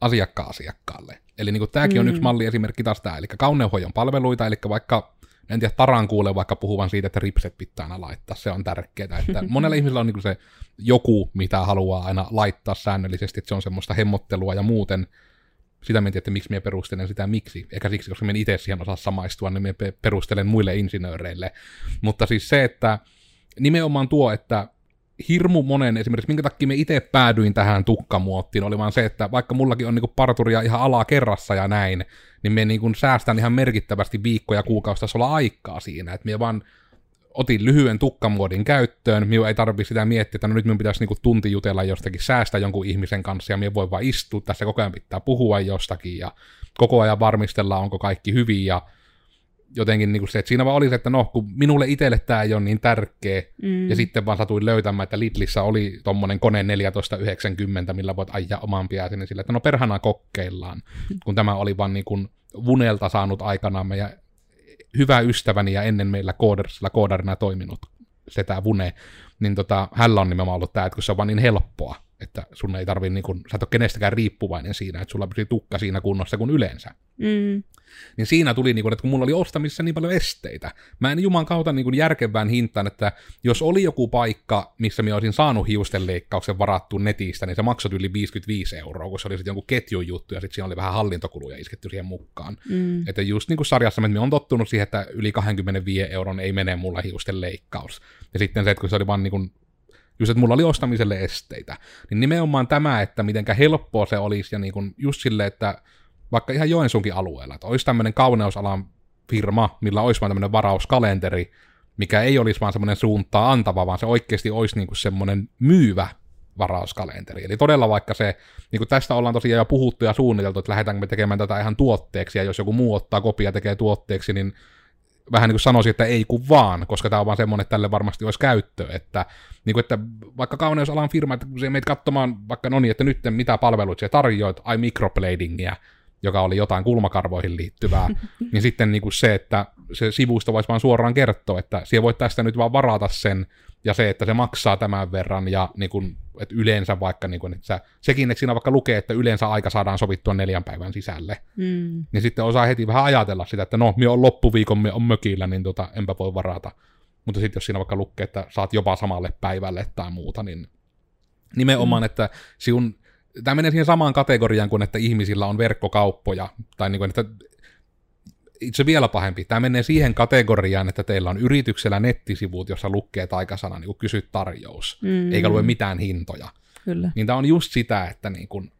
S1: asiakkaan asiakkaalle. Eli niin kuin tämäkin mm. on yksi malli esimerkki taas tämä, eli kauneuhoidon palveluita, eli vaikka en tiedä, Taran kuule vaikka puhuvan siitä, että ripset pitää aina laittaa, se on tärkeää, että monella ihmisellä on niin se joku, mitä haluaa aina laittaa säännöllisesti, että se on semmoista hemmottelua ja muuten sitä mietin, että miksi minä perustelen sitä miksi. Eikä siksi, koska minä itse siihen osaa samaistua, niin minä perustelen muille insinööreille. Mutta siis se, että nimenomaan tuo, että hirmu monen, esimerkiksi minkä takia me itse päädyin tähän tukkamuottiin, oli vaan se, että vaikka mullakin on niinku parturia ihan alaa kerrassa ja näin, niin me niinku säästän ihan merkittävästi viikkoja kuukausitasolla aikaa siinä, että me vaan otin lyhyen tukkamuodin käyttöön, minun ei tarvitse sitä miettiä, että no nyt minun pitäisi niinku tunti jutella jostakin, säästä jonkun ihmisen kanssa, ja minä voi vaan istua, tässä koko ajan pitää puhua jostakin, ja koko ajan varmistella, onko kaikki hyvin, ja jotenkin niin kuin se, että siinä vaan oli se, että no, kun minulle itselle tämä ei ole niin tärkeä, mm. ja sitten vaan satuin löytämään, että Lidlissä oli tommonen kone 1490, millä voit ajaa oman piäsin, niin sillä, että no perhana kokeillaan, kun tämä oli vaan niin kuin Vunelta saanut aikanaan meidän hyvä ystäväni ja ennen meillä koodersilla koodarina toiminut se tämä Vune, niin tota, hänellä on nimenomaan ollut tämä, että kun se on vaan niin helppoa, että sun ei tarvi, niin kun, sä et ole kenestäkään riippuvainen siinä, että sulla pysyy tukka siinä kunnossa kuin yleensä. Mm. Niin siinä tuli, niin kun, että kun mulla oli ostamisessa niin paljon esteitä, mä en juman kautta niin kun järkevään hintaan, että jos oli joku paikka, missä mä olisin saanut hiustenleikkauksen varattu netistä, niin se maksoi yli 55 euroa, kun se oli sitten jonkun ketjun juttu, ja sitten siinä oli vähän hallintokuluja isketty siihen mukaan. Mm. Että just niin kuin sarjassa, että mä oon tottunut siihen, että yli 25 euron ei mene mulla hiusten leikkaus. Ja sitten se, että kun se oli vaan niin kuin just että mulla oli ostamiselle esteitä, niin nimenomaan tämä, että mitenkä helppoa se olisi, ja niin kuin just silleen, että vaikka ihan Joensuunkin alueella, että olisi tämmöinen kauneusalan firma, millä olisi vaan tämmöinen varauskalenteri, mikä ei olisi vaan semmoinen suuntaa antava, vaan se oikeasti olisi niin kuin semmoinen myyvä varauskalenteri. Eli todella vaikka se, niin kuin tästä ollaan tosiaan jo puhuttu ja suunniteltu, että lähdetäänkö me tekemään tätä ihan tuotteeksi, ja jos joku muu ottaa kopia ja tekee tuotteeksi, niin vähän niin kuin sanoisin, että ei kun vaan, koska tämä on vaan semmoinen, että tälle varmasti olisi käyttö, että, niin kuin, että vaikka kauneusalan firma, että kun se meitä katsomaan vaikka no niin, että nyt mitä palveluita se tarjoat, ai microbladingia, joka oli jotain kulmakarvoihin liittyvää, niin sitten niin kuin se, että se sivusto voisi vaan suoraan kertoa, että siellä voit tästä nyt vaan varata sen, ja se, että se maksaa tämän verran, ja niin kuin, että yleensä vaikka, niin kuin, että sä, sekin, että siinä vaikka lukee, että yleensä aika saadaan sovittua neljän päivän sisälle, mm. niin sitten osaa heti vähän ajatella sitä, että no, minä on loppuviikon, minä on mökillä, niin tota, enpä voi varata. Mutta sitten jos siinä vaikka lukee, että saat jopa samalle päivälle tai muuta, niin nimenomaan, mm. että sinun tämä menee siihen samaan kategoriaan kuin, että ihmisillä on verkkokauppoja, tai niin kuin, että itse vielä pahempi, tämä menee siihen kategoriaan, että teillä on yrityksellä nettisivut, jossa lukee taikasana niin kysyt tarjous, mm. eikä lue mitään hintoja. Kyllä. Niin tämä on just sitä, että niin kuin,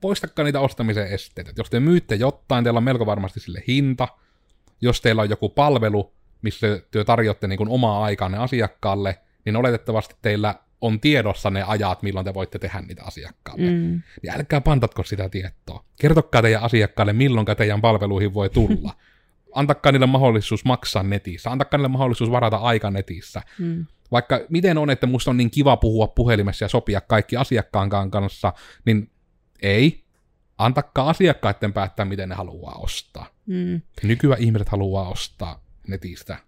S1: poistakaa niitä ostamisen esteitä. Jos te myytte jotain, teillä on melko varmasti sille hinta. Jos teillä on joku palvelu, missä te tarjotte niin omaa aikaanne asiakkaalle, niin oletettavasti teillä on tiedossa ne ajat, milloin te voitte tehdä niitä asiakkaalle. Mm. Niin älkää pantatko sitä tietoa. Kertokaa teidän asiakkaille, milloin teidän palveluihin voi tulla. Antakaa niille mahdollisuus maksaa netissä. Antakaa niille mahdollisuus varata aika netissä. Mm. Vaikka miten on, että musta on niin kiva puhua puhelimessa ja sopia kaikki asiakkaan kanssa, niin ei. Antakaa asiakkaiden päättää, miten ne haluaa ostaa. Mm. Nykyään ihmiset haluaa ostaa netistä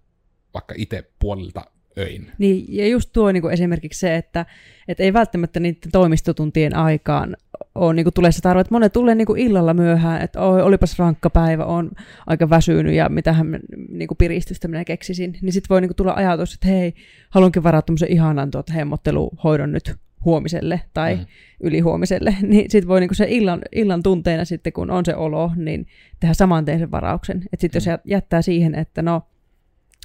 S1: vaikka itse puolilta öin.
S2: Niin, ja just tuo niin kuin esimerkiksi se, että, että ei välttämättä niiden toimistotuntien aikaan ole niin kuin tulee se tarve, että monet tulee niin kuin illalla myöhään, että oi, olipas rankka päivä, on aika väsynyt ja mitähän niin kuin piristystä minä keksisin, niin sitten voi niin kuin tulla ajatus, että hei, haluankin varaa tämmöisen ihanan tuota hemmotteluhoidon nyt huomiselle tai mm. ylihuomiselle, niin sitten voi niinku se illan, illan tunteena sitten, kun on se olo, niin tehdä saman teen sen varauksen. Että sitten mm. jos jättää siihen, että no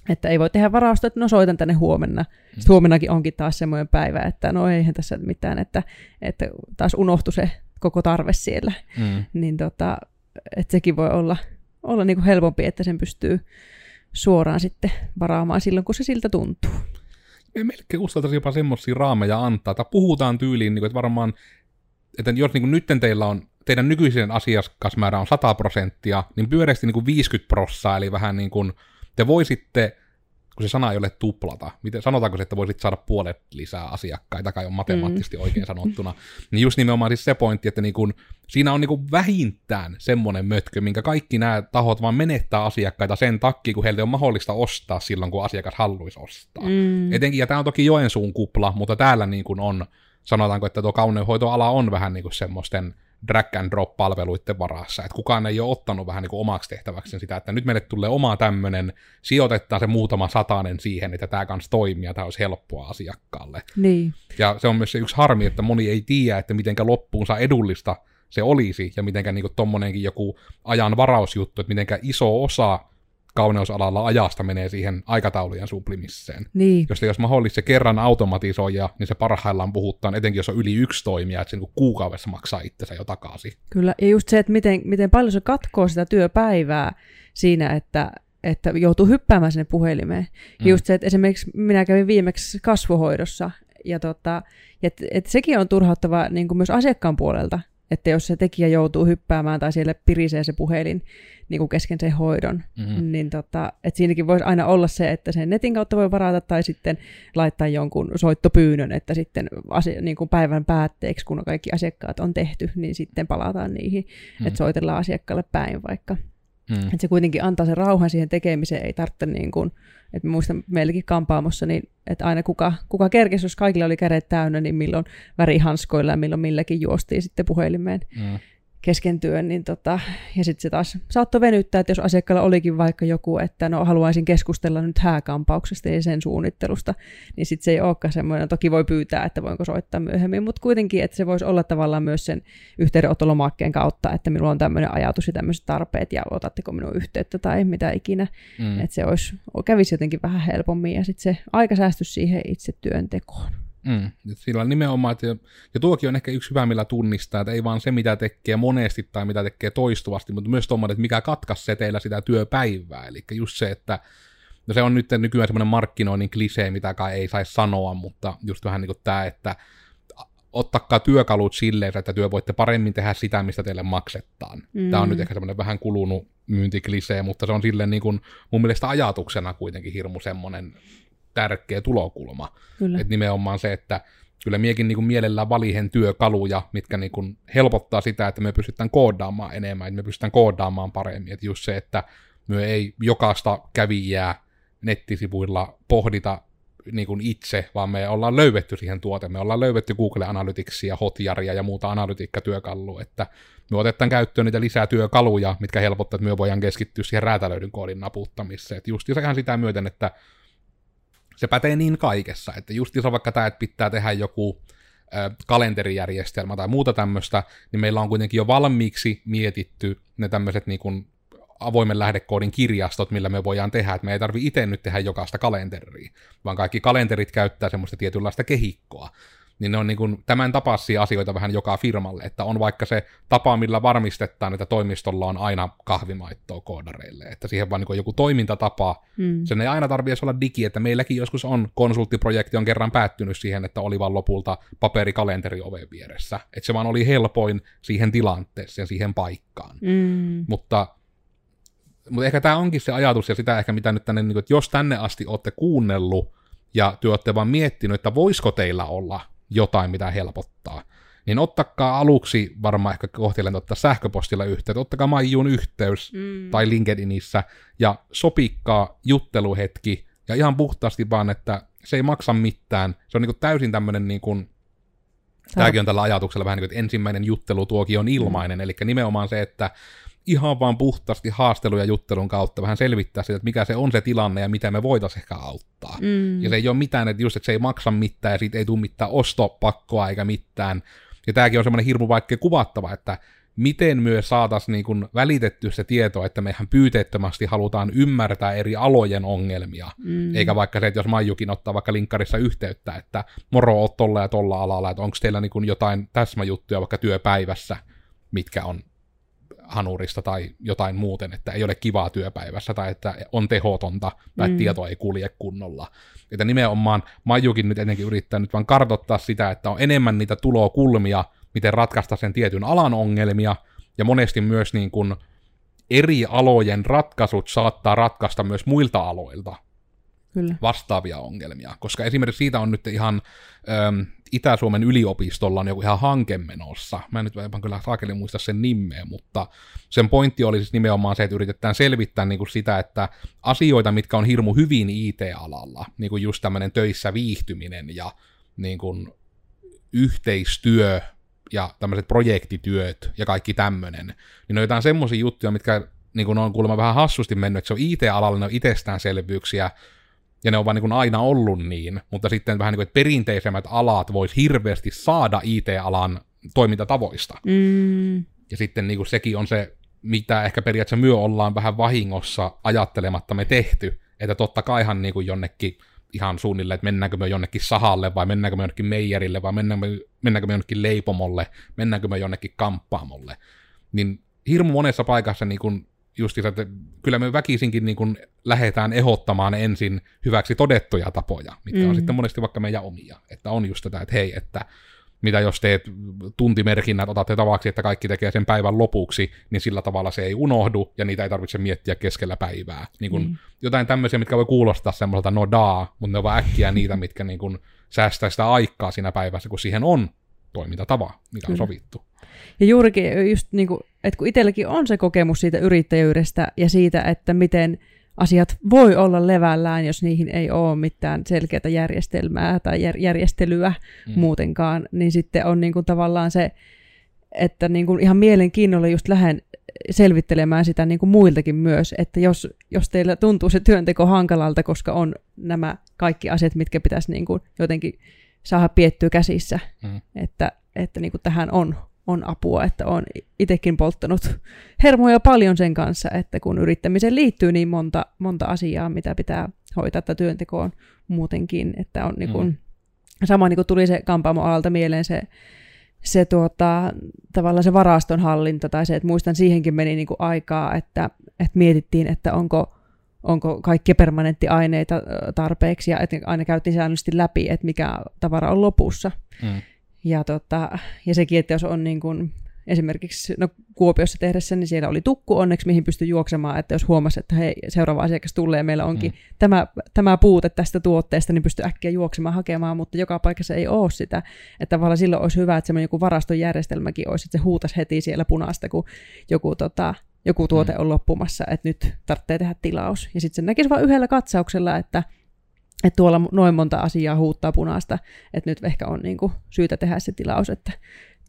S2: että ei voi tehdä varausta, että no soitan tänne huomenna. Mm. Sitten huomennakin onkin taas semmoinen päivä, että no eihän tässä mitään, että, että taas unohtui se koko tarve siellä. Mm. Niin tota, että sekin voi olla, olla niin kuin helpompi, että sen pystyy suoraan sitten varaamaan silloin, kun se siltä tuntuu.
S1: Ei melkein uskaltaisi jopa semmoisia raameja antaa, tai puhutaan tyyliin, niin kuin, että varmaan, että jos niin kuin nytten teillä on, teidän nykyisen asiakasmäärä on 100 prosenttia, niin pyöreästi niin kuin 50 prossaa, eli vähän niin kuin te voisitte, kun se sana ei ole tuplata, miten, sanotaanko se, että voisit saada puolet lisää asiakkaita, kai on matemaattisesti mm. oikein sanottuna, niin just nimenomaan siis se pointti, että niin kun, siinä on niin kun vähintään semmoinen mötkö, minkä kaikki nämä tahot vaan menettää asiakkaita sen takia, kun heiltä on mahdollista ostaa silloin, kun asiakas haluaisi ostaa. Mm. Etenkin, ja tämä on toki Joensuun kupla, mutta täällä niin kun on, sanotaanko, että tuo kauneuhoitoala on vähän niin kuin semmoisten drag and drop palveluiden varassa, että kukaan ei ole ottanut vähän niin kuin omaksi tehtäväksi sitä, että nyt meille tulee oma tämmöinen, sijoitetaan se muutama satanen siihen, että tämä kanssa toimii ja tämä olisi helppoa asiakkaalle.
S2: Niin.
S1: Ja se on myös se yksi harmi, että moni ei tiedä, että mitenkä loppuunsa edullista se olisi, ja mitenkä niin tommonenkin joku ajan varausjuttu, että mitenkä iso osa kauneusalalla ajasta menee siihen aikataulujen suplimiseen.
S2: Niin.
S1: Jos, jos mahdollista se kerran automatisoija, niin se parhaillaan puhuttaan, etenkin jos on yli yksi toimija, että se niin kuukaudessa maksaa itsensä jo takaisin.
S2: Kyllä, ja just se, että miten, miten paljon se katkoo sitä työpäivää siinä, että, että joutuu hyppäämään sinne puhelimeen. Mm. Just se, että esimerkiksi minä kävin viimeksi kasvohoidossa, ja tota, et, et sekin on turhauttava niin kuin myös asiakkaan puolelta, että jos se tekijä joutuu hyppäämään tai siellä pirisee se puhelin niin kuin kesken sen hoidon, mm-hmm. niin tota, että siinäkin voisi aina olla se, että sen netin kautta voi varata tai sitten laittaa jonkun soittopyynnön, että sitten asia, niin kuin päivän päätteeksi, kun kaikki asiakkaat on tehty, niin sitten palataan niihin, mm-hmm. että soitellaan asiakkaalle päin vaikka. Mm. Että se kuitenkin antaa sen rauhan siihen tekemiseen, ei tarvitse niin kuin, että muistan meilläkin kampaamossa, niin että aina kuka, kuka kerkesi, jos kaikilla oli kädet täynnä, niin milloin värihanskoilla ja milloin milläkin juostiin sitten puhelimeen. Mm kesken työn, niin tota, ja sitten se taas saattoi venyttää, että jos asiakkaalla olikin vaikka joku, että no haluaisin keskustella nyt hääkampauksesta ja sen suunnittelusta, niin sitten se ei olekaan semmoinen, toki voi pyytää, että voinko soittaa myöhemmin, mutta kuitenkin, että se voisi olla tavallaan myös sen yhteydenottolomakkeen kautta, että minulla on tämmöinen ajatus ja tämmöiset tarpeet ja otatteko minun yhteyttä tai mitä ikinä, mm. että se olisi, kävisi jotenkin vähän helpommin ja sitten se aika säästyisi siihen itse työntekoon.
S1: Mm. Sillä nimenomaan, että, ja tuokin on ehkä yksi hyvä, millä tunnistaa, että ei vaan se, mitä tekee monesti tai mitä tekee toistuvasti, mutta myös tuommoinen, että mikä katkaisi teillä sitä työpäivää. Eli just se, että no se on nyt nykyään semmoinen markkinoinnin klisee, mitä kai ei saisi sanoa, mutta just vähän niin kuin tämä, että ottakaa työkalut silleen, että työ voitte paremmin tehdä sitä, mistä teille maksetaan. Mm. Tämä on nyt ehkä semmoinen vähän kulunut myyntiklisee, mutta se on silleen niin kuin mun mielestä ajatuksena kuitenkin hirmu semmoinen tärkeä tulokulma. Että nimenomaan se, että kyllä miekin niin kuin mielellään valihen työkaluja, mitkä niin kuin helpottaa sitä, että me pystytään koodaamaan enemmän, että me pystytään koodaamaan paremmin. Että just se, että me ei jokaista kävijää nettisivuilla pohdita niin kuin itse, vaan me ollaan löydetty siihen tuote. Me ollaan löydetty Google Analyticsia, Hotjaria ja muuta analytiikkatyökalua, että me otetaan käyttöön niitä lisää työkaluja, mitkä helpottaa, että me voidaan keskittyä siihen räätälöidyn koodin naputtamiseen. Että just ihan sitä myöten, että se pätee niin kaikessa, että just jos on vaikka tämä, että pitää tehdä joku kalenterijärjestelmä tai muuta tämmöistä, niin meillä on kuitenkin jo valmiiksi mietitty ne tämmöiset niin kuin avoimen lähdekoodin kirjastot, millä me voidaan tehdä, että me ei tarvi itse nyt tehdä jokaista kalenteria, vaan kaikki kalenterit käyttää semmoista tietynlaista kehikkoa niin ne on niin kuin tämän tapaisia asioita vähän joka firmalle, että on vaikka se tapa, millä varmistetaan, että toimistolla on aina kahvimaittoa koodareille, että siihen vaan niin joku toimintatapa, mm. sen ei aina tarvitse olla digi, että meilläkin joskus on konsulttiprojekti on kerran päättynyt siihen, että oli vaan lopulta paperikalenteri oven vieressä, että se vaan oli helpoin siihen tilanteeseen, siihen paikkaan, mm. mutta mutta ehkä tämä onkin se ajatus ja sitä ehkä mitä nyt tänne, niin kuin, että jos tänne asti olette kuunnellut ja te olette vaan miettinyt, että voisiko teillä olla jotain, mitä helpottaa. Niin ottakaa aluksi varmaan ehkä kohtilen ottaa sähköpostilla yhteyttä, ottakaa Maijuun yhteys mm. tai LinkedInissä ja sopikkaa jutteluhetki ja ihan puhtaasti vaan, että se ei maksa mitään. Se on niin täysin tämmöinen niin kuin, tämäkin on tällä ajatuksella vähän niin kuin, että ensimmäinen juttelutuoki on ilmainen, mm. eli nimenomaan se, että ihan vaan puhtaasti haastelu ja juttelun kautta vähän selvittää sitä, että mikä se on se tilanne ja mitä me voitaisiin ehkä auttaa. Mm. Ja se ei ole mitään, että just, että se ei maksa mitään ja siitä ei tule mitään ostopakkoa eikä mitään. Ja tämäkin on semmoinen hirmu vaikea kuvattava, että miten myös saataisiin niin kuin välitetty se tieto, että mehän pyyteettömästi halutaan ymmärtää eri alojen ongelmia, mm. eikä vaikka se, että jos Maijukin ottaa vaikka linkkarissa yhteyttä, että moro, oot tolla ja tolla alalla, että onko teillä niin kuin jotain täsmäjuttuja vaikka työpäivässä, mitkä on hanurista tai jotain muuten, että ei ole kivaa työpäivässä tai että on tehotonta tai mm. tieto ei kulje kunnolla. Että nimenomaan Majukin nyt etenkin yrittää nyt vaan kartoittaa sitä, että on enemmän niitä tulokulmia, miten ratkaista sen tietyn alan ongelmia, ja monesti myös niin kuin eri alojen ratkaisut saattaa ratkaista myös muilta aloilta. Kyllä. vastaavia ongelmia. Koska esimerkiksi siitä on nyt ihan äm, Itä-Suomen yliopistolla on joku ihan hanke menossa. Mä en nyt vaan kyllä saakeli muista sen nimeä, mutta sen pointti oli siis nimenomaan se, että yritetään selvittää niin kuin sitä, että asioita, mitkä on hirmu hyvin IT-alalla, niin kuin just tämmöinen töissä viihtyminen ja niin kuin yhteistyö ja tämmöiset projektityöt ja kaikki tämmöinen, niin on jotain semmoisia juttuja, mitkä niin kuin on kuulemma vähän hassusti mennyt, että se on IT-alalla, ne on itsestäänselvyyksiä, ja ne on vaan niin kuin aina ollut niin, mutta sitten vähän niin kuin, että perinteisemmät alat vois hirveästi saada IT-alan toimintatavoista.
S2: Mm.
S1: Ja sitten niin kuin sekin on se, mitä ehkä periaatteessa myö ollaan vähän vahingossa ajattelematta me tehty, että totta kaihan niin kuin jonnekin ihan suunnilleen, että mennäänkö me jonnekin sahalle, vai mennäänkö me jonnekin meijerille, vai mennäänkö me, mennäänkö me jonnekin leipomolle, mennäänkö me jonnekin kamppaamolle. Niin hirmu monessa paikassa niin kuin justiinsa, että kyllä me väkisinkin niin kuin lähdetään ehottamaan ensin hyväksi todettuja tapoja, mitkä mm. on sitten monesti vaikka meidän omia. Että on just tätä, että hei, että mitä jos teet tuntimerkinnät, otatte tavaksi, että kaikki tekee sen päivän lopuksi, niin sillä tavalla se ei unohdu, ja niitä ei tarvitse miettiä keskellä päivää. Niin kun, mm. Jotain tämmöisiä, mitkä voi kuulostaa semmoiselta no daa, mutta ne on vaan äkkiä niitä, mitkä niin kun säästää sitä aikaa siinä päivässä, kun siihen on toimintatava, mikä on sovittu.
S2: Ja juurikin just niin kuin, että kun itselläkin on se kokemus siitä yrittäjyydestä ja siitä, että miten asiat voi olla levällään, jos niihin ei ole mitään selkeää järjestelmää tai jär- järjestelyä mm. muutenkaan, niin sitten on niin kuin tavallaan se, että niin kuin ihan mielenkiinnolla just lähden selvittelemään sitä niin kuin muiltakin myös, että jos, jos teillä tuntuu se työnteko hankalalta, koska on nämä kaikki asiat, mitkä pitäisi niin kuin jotenkin saada piettyä käsissä, mm. että, että niin kuin tähän on on apua, että on itsekin polttanut hermoja paljon sen kanssa, että kun yrittämiseen liittyy niin monta, monta asiaa, mitä pitää hoitaa että työntekoon muutenkin, että on niin kuin, mm. sama niin kuin tuli se kampaamoalalta mieleen se, se tuota, tavallaan se varastonhallinta tai se, että muistan siihenkin meni niin kuin aikaa, että, että mietittiin, että onko, onko kaikki permanenttiaineita tarpeeksi ja että aina käytiin säännöllisesti läpi, että mikä tavara on lopussa. Mm. Ja, tota, ja sekin, että jos on niin kuin, esimerkiksi no, Kuopiossa tehdessä, niin siellä oli tukku onneksi, mihin pystyi juoksemaan, että jos huomasi, että hei, seuraava asiakas tulee ja meillä onkin mm. tämä, tämä puute tästä tuotteesta, niin pystyy äkkiä juoksemaan hakemaan, mutta joka paikassa ei ole sitä. Että tavallaan silloin olisi hyvä, että semmoinen joku varastojärjestelmäkin olisi, että se huutas heti siellä punaista, kun joku, tota, joku tuote mm. on loppumassa, että nyt tarvitsee tehdä tilaus. Ja sitten se näkisi vain yhdellä katsauksella, että että tuolla noin monta asiaa huuttaa punaista, että nyt ehkä on niin kuin, syytä tehdä se tilaus, että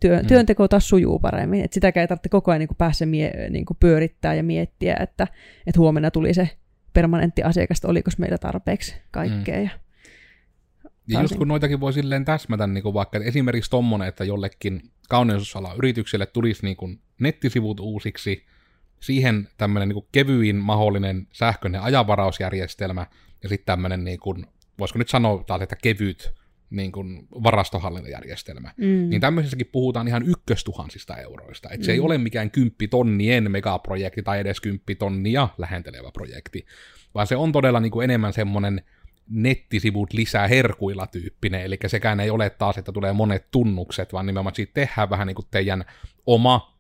S2: työ, mm. työnteko taas sujuu paremmin. Että sitäkään ei tarvitse koko ajan niin kuin päässä mie, niin kuin pyörittää ja miettiä, että, että huomenna tuli se permanentti asiakas, oliko meillä tarpeeksi kaikkea. Mm. Ja,
S1: ja just kun noitakin voi silleen täsmätä, niin kuin vaikka että esimerkiksi tommonen, että jollekin kauneusala yritykselle tulisi niin kuin nettisivut uusiksi, siihen tämmöinen niin kevyin mahdollinen sähköinen ajanvarausjärjestelmä, ja sitten tämmöinen, niin kuin, voisiko nyt sanoa taas, että kevyt niin kuin varastohallintajärjestelmä. Mm. Niin tämmöisessäkin puhutaan ihan ykköstuhansista euroista. Et mm. se ei mm. ole mikään kymppitonnien megaprojekti tai edes kymppitonnia lähentelevä projekti, vaan se on todella niin kuin enemmän semmoinen nettisivut lisää herkuilla tyyppinen, eli sekään ei ole taas, että tulee monet tunnukset, vaan nimenomaan siitä tehdään vähän niin kuin teidän oma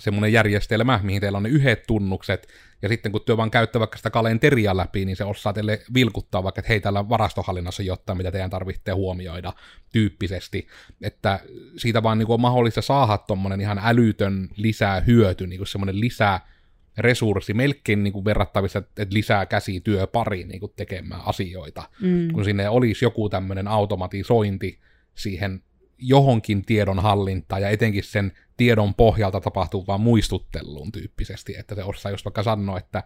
S1: semmoinen järjestelmä, mihin teillä on ne yhdet tunnukset, ja sitten kun työ vaan käyttää vaikka sitä kalenteria läpi, niin se osaa teille vilkuttaa vaikka, että hei, täällä varastohallinnassa jotain, mitä teidän tarvitsee huomioida tyyppisesti, että siitä vaan niin kuin on mahdollista saada tuommoinen ihan älytön lisää hyöty, niin kuin semmoinen lisää resurssi, melkein niin kuin verrattavissa, että lisää käsityö pari niin kuin tekemään asioita, mm. kun sinne olisi joku tämmöinen automatisointi siihen johonkin tiedon hallintaan ja etenkin sen tiedon pohjalta tapahtuvaan muistutteluun tyyppisesti, että se osaa just vaikka sanoa, että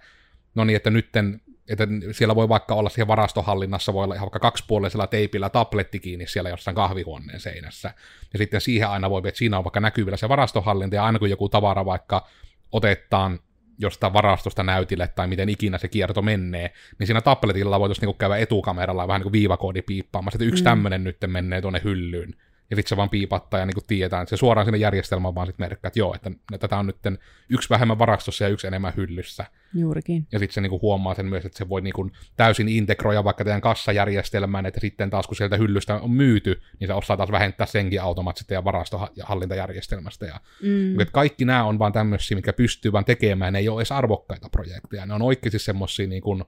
S1: no niin, että nytten että siellä voi vaikka olla siihen varastohallinnassa, voi olla ihan vaikka kaksipuolisella teipillä tabletti kiinni siellä jossain kahvihuoneen seinässä. Ja sitten siihen aina voi, että siinä on vaikka näkyvillä se varastohallinta, ja aina kun joku tavara vaikka otetaan jostain varastosta näytille tai miten ikinä se kierto menee, niin siinä tabletilla voitaisiin niinku käydä etukameralla vähän niin kuin viivakoodi piippaamassa, että yksi mm. tämmöinen nyt menee tuonne hyllyyn ja sitten se vaan piipattaa ja niin kuin tietää, että se suoraan sinne järjestelmään vaan sitten merkkaa, että joo, että tätä on nyt yksi vähemmän varastossa ja yksi enemmän hyllyssä.
S2: Juurikin.
S1: Ja sitten se niin kuin huomaa sen myös, että se voi niin kuin täysin integroida vaikka teidän kassajärjestelmään, että sitten taas kun sieltä hyllystä on myyty, niin se osaa taas vähentää senkin automaattisesti ja varastohallintajärjestelmästä. Ja, mm. että kaikki nämä on vaan tämmöisiä, mikä pystyy vaan tekemään, ne ei ole edes arvokkaita projekteja, ne on oikeasti semmoisia niin kuin,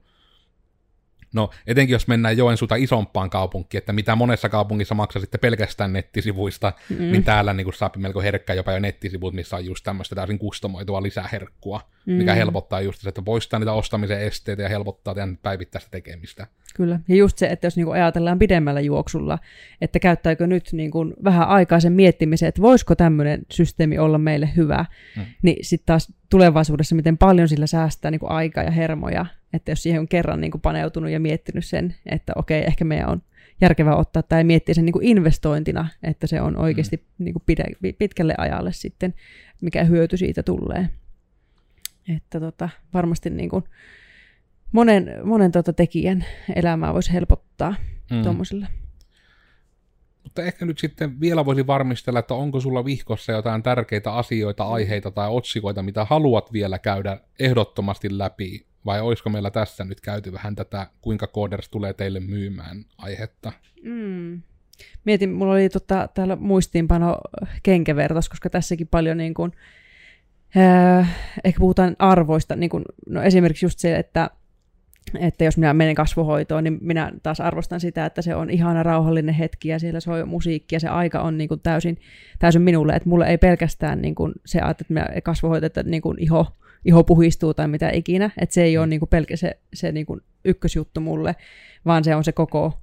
S1: No, etenkin jos mennään Joensuuta isompaan kaupunkiin, että mitä monessa kaupungissa maksaa sitten pelkästään nettisivuista, mm. niin täällä niin saa melko herkkä jopa jo nettisivut, missä on just tämmöistä täysin kustomoitua lisäherkkua, mm. mikä helpottaa just se, että poistaa niitä ostamisen esteitä ja helpottaa teidän päivittäistä tekemistä.
S2: Kyllä, ja just se, että jos niinku ajatellaan pidemmällä juoksulla, että käyttääkö nyt niinku vähän aikaa sen miettimiseen, että voisiko tämmöinen systeemi olla meille hyvä, mm. niin sitten taas tulevaisuudessa, miten paljon sillä säästää niinku aikaa ja hermoja, että jos siihen on kerran niinku paneutunut ja miettinyt sen, että okei, ehkä meidän on järkevää ottaa tai miettiä sen niinku investointina, että se on oikeasti mm. niinku pide, pitkälle ajalle sitten, mikä hyöty siitä tulee. Että tota, varmasti niinku, monen, monen tota tekijän elämää voisi helpottaa mm. tuommoisilla.
S1: Mutta ehkä nyt sitten vielä voisi varmistella, että onko sulla vihkossa jotain tärkeitä asioita, aiheita tai otsikoita, mitä haluat vielä käydä ehdottomasti läpi, vai olisiko meillä tässä nyt käyty vähän tätä, kuinka Coders tulee teille myymään aihetta? Mm.
S2: Mietin, mulla oli tota, täällä muistiinpano kenkevertaus, koska tässäkin paljon niin kuin, äh, ehkä puhutaan arvoista, niin kuin, no esimerkiksi just se, että että jos minä menen kasvohoitoon, niin minä taas arvostan sitä, että se on ihana rauhallinen hetki ja siellä soi musiikki ja se aika on niin kuin täysin, täysin minulle, että mulle ei pelkästään niin kuin se, että minä kasvohoito, että niin kuin iho, iho puhistuu tai mitä ikinä, että se ei ole niin kuin pelkä se, se niin kuin ykkösjuttu mulle, vaan se on se koko,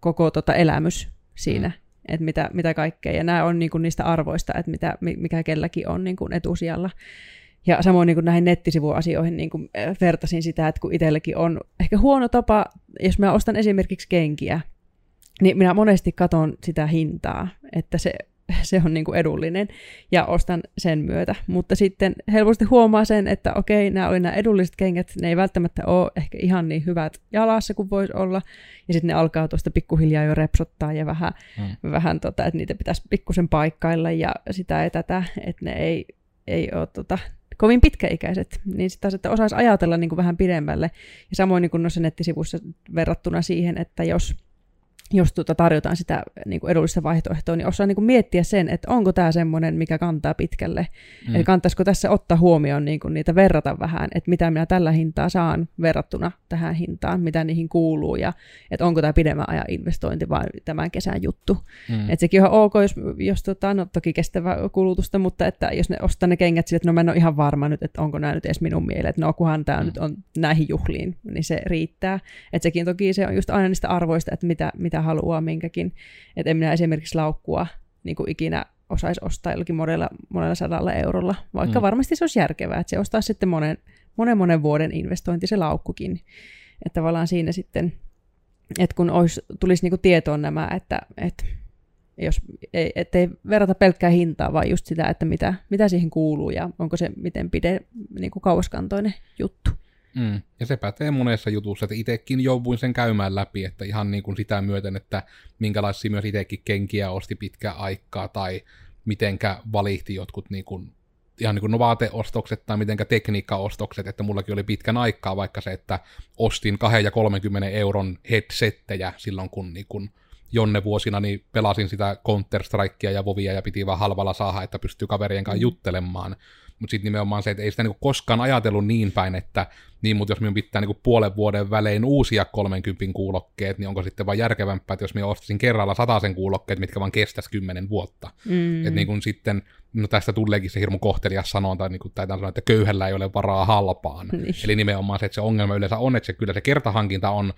S2: koko tota elämys siinä, mm. että mitä, mitä kaikkea, ja nämä on niin kuin niistä arvoista, että mitä, mikä kelläkin on niin kuin etusijalla. Ja samoin niin kuin näihin nettisivuasioihin niin kuin vertasin sitä, että kun itselläkin on ehkä huono tapa, jos mä ostan esimerkiksi kenkiä, niin minä monesti katon sitä hintaa, että se, se on niin kuin edullinen ja ostan sen myötä. Mutta sitten helposti huomaa sen, että okei, nämä oli nämä edulliset kengät, ne ei välttämättä ole ehkä ihan niin hyvät jalassa kuin voisi olla. Ja sitten ne alkaa tuosta pikkuhiljaa jo repsottaa ja vähän, hmm. vähän tota, että niitä pitäisi pikkusen paikkailla ja sitä ja tätä, että ne ei, ei ole tota, kovin pitkäikäiset, niin sitten taas, että osaisi ajatella niin kuin vähän pidemmälle. Ja samoin niin kuin noissa nettisivuissa verrattuna siihen, että jos jos tuota tarjotaan sitä niin kuin edullista vaihtoehtoa, niin osaa niin kuin miettiä sen, että onko tämä semmoinen, mikä kantaa pitkälle. Mm. Eli kantaisiko tässä ottaa huomioon niin kuin niitä verrata vähän, että mitä minä tällä hintaa saan verrattuna tähän hintaan, mitä niihin kuuluu, ja että onko tämä pidemmän ajan investointi vai tämän kesän juttu. Mm. Että sekin on ok, jos, jos tota, no toki kestävä kulutusta, mutta että jos ne ostaa ne kengät sille, että no mä en ole ihan varma nyt, että onko nämä nyt edes minun mieleen, että no kunhan tämä mm. nyt on näihin juhliin, niin se riittää. Että sekin toki se on just aina niistä arvoista, että mitä, mitä haluaa minkäkin. Että en minä esimerkiksi laukkua niin kuin ikinä osaisi ostaa jollakin monella, monella sadalla eurolla, vaikka mm. varmasti se olisi järkevää, että se ostaa sitten monen, monen monen vuoden investointi se laukkukin. Että tavallaan siinä sitten, että kun olisi, tulisi niinku tietoon nämä, että, että jos ei, ettei verrata pelkkää hintaa, vaan just sitä, että mitä, mitä siihen kuuluu ja onko se miten pide, niin kuin kauaskantoinen juttu.
S1: Mm. Ja se pätee monessa jutussa, että itsekin jouduin sen käymään läpi, että ihan niin kuin sitä myöten, että minkälaisia myös itsekin kenkiä osti pitkää aikaa, tai mitenkä valihti jotkut niin kuin, ihan niin kuin no vaateostokset tai mitenkä tekniikkaostokset, että mullakin oli pitkän aikaa vaikka se, että ostin 2 ja 30 euron headsettejä silloin, kun niin kuin jonne vuosina niin pelasin sitä Counter-Strikea ja Vovia ja piti vaan halvalla saada, että pystyy kaverien kanssa mm. juttelemaan. Mutta sitten nimenomaan se, että ei sitä niinku koskaan ajatellut niin päin, että niin, mutta jos minun pitää niinku puolen vuoden välein uusia 30 kuulokkeet, niin onko sitten vaan järkevämpää, että jos minä ostaisin kerralla sen kuulokkeet, mitkä vaan kestäisi kymmenen vuotta. Mm. Että niin sitten, no tästä tuleekin se hirmu kohtelias sanonta, niin kuin sanoa, että köyhällä ei ole varaa halpaan. Niin. Eli nimenomaan se, että se ongelma yleensä on, että se kyllä se kertahankinta on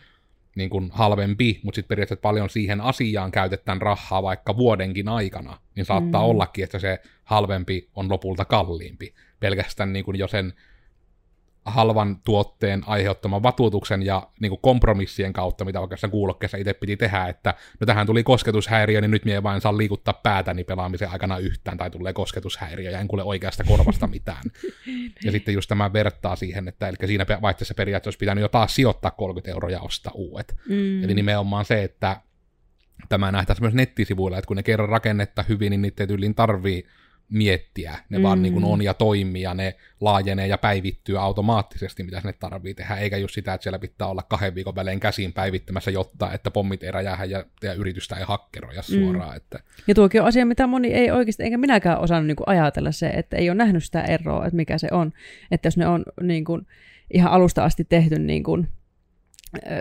S1: niin kuin halvempi, mutta sitten periaatteessa paljon siihen asiaan käytetään rahaa vaikka vuodenkin aikana, niin saattaa mm. ollakin, että se halvempi on lopulta kalliimpi. Pelkästään niin kuin jo sen halvan tuotteen aiheuttaman vatuutuksen ja niin kuin kompromissien kautta, mitä vaikka kuulokkeessa itse piti tehdä, että no tähän tuli kosketushäiriö, niin nyt minä vain saa liikuttaa päätäni pelaamisen aikana yhtään, tai tulee kosketushäiriö, ja en kuule oikeasta korvasta mitään. ja sitten just tämä vertaa siihen, että eli siinä vaihteessa periaatteessa olisi pitänyt jo taas sijoittaa 30 euroa ja ostaa uudet. Mm. Eli nimenomaan se, että tämä nähtäisiin myös nettisivuilla, että kun ne kerran rakennetta hyvin, niin niitä ei tarvii miettiä. Ne mm. vaan niin kuin on ja toimii ja ne laajenee ja päivittyy automaattisesti, mitä ne tarvii tehdä, eikä just sitä, että siellä pitää olla kahden viikon välein käsin päivittämässä, jotta että pommit ei räjähä ja, ja yritystä ei hakkeroja mm. suoraan. Mm. Että.
S2: Ja tuokin on asia, mitä moni ei oikeasti, enkä minäkään osannut niin kuin ajatella se, että ei ole nähnyt sitä eroa, että mikä se on. Että jos ne on niin kuin, ihan alusta asti tehty niin kuin,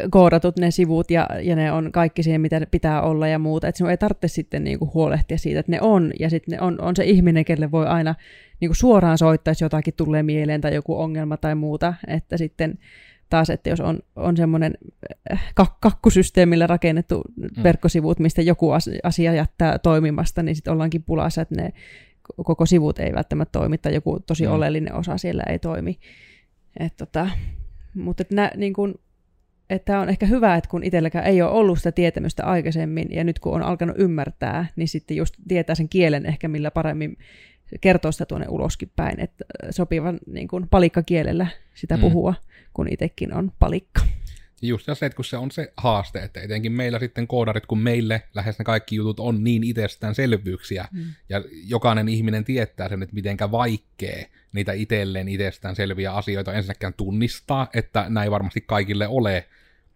S2: koodatut ne sivut ja, ja ne on kaikki siihen, mitä pitää olla ja muuta. Että sinun ei tarvitse sitten niinku huolehtia siitä, että ne on. Ja sitten on, on se ihminen, kelle voi aina niinku suoraan soittaa, jos jotakin tulee mieleen tai joku ongelma tai muuta. Että sitten taas, että jos on, on semmoinen kak- kakkusysteemillä rakennettu mm. verkkosivut, mistä joku asia jättää toimimasta, niin sitten ollaankin pulassa, että ne koko sivut ei välttämättä toimi tai joku tosi mm. oleellinen osa siellä ei toimi. Et tota, mutta että nä, niin kun, että on ehkä hyvä, että kun itselläkään ei ole ollut sitä tietämystä aikaisemmin, ja nyt kun on alkanut ymmärtää, niin sitten just tietää sen kielen ehkä, millä paremmin kertoo sitä tuonne uloskin päin, että sopivan niin kuin palikkakielellä sitä mm. puhua, kun itsekin on palikka.
S1: Just se, että kun se on se haaste, että etenkin meillä sitten koodarit, kun meille lähes ne kaikki jutut on niin itsestäänselvyyksiä, mm. ja jokainen ihminen tietää sen, että mitenkä vaikea niitä itselleen itsestään selviä asioita ensinnäkään tunnistaa, että näin varmasti kaikille ole,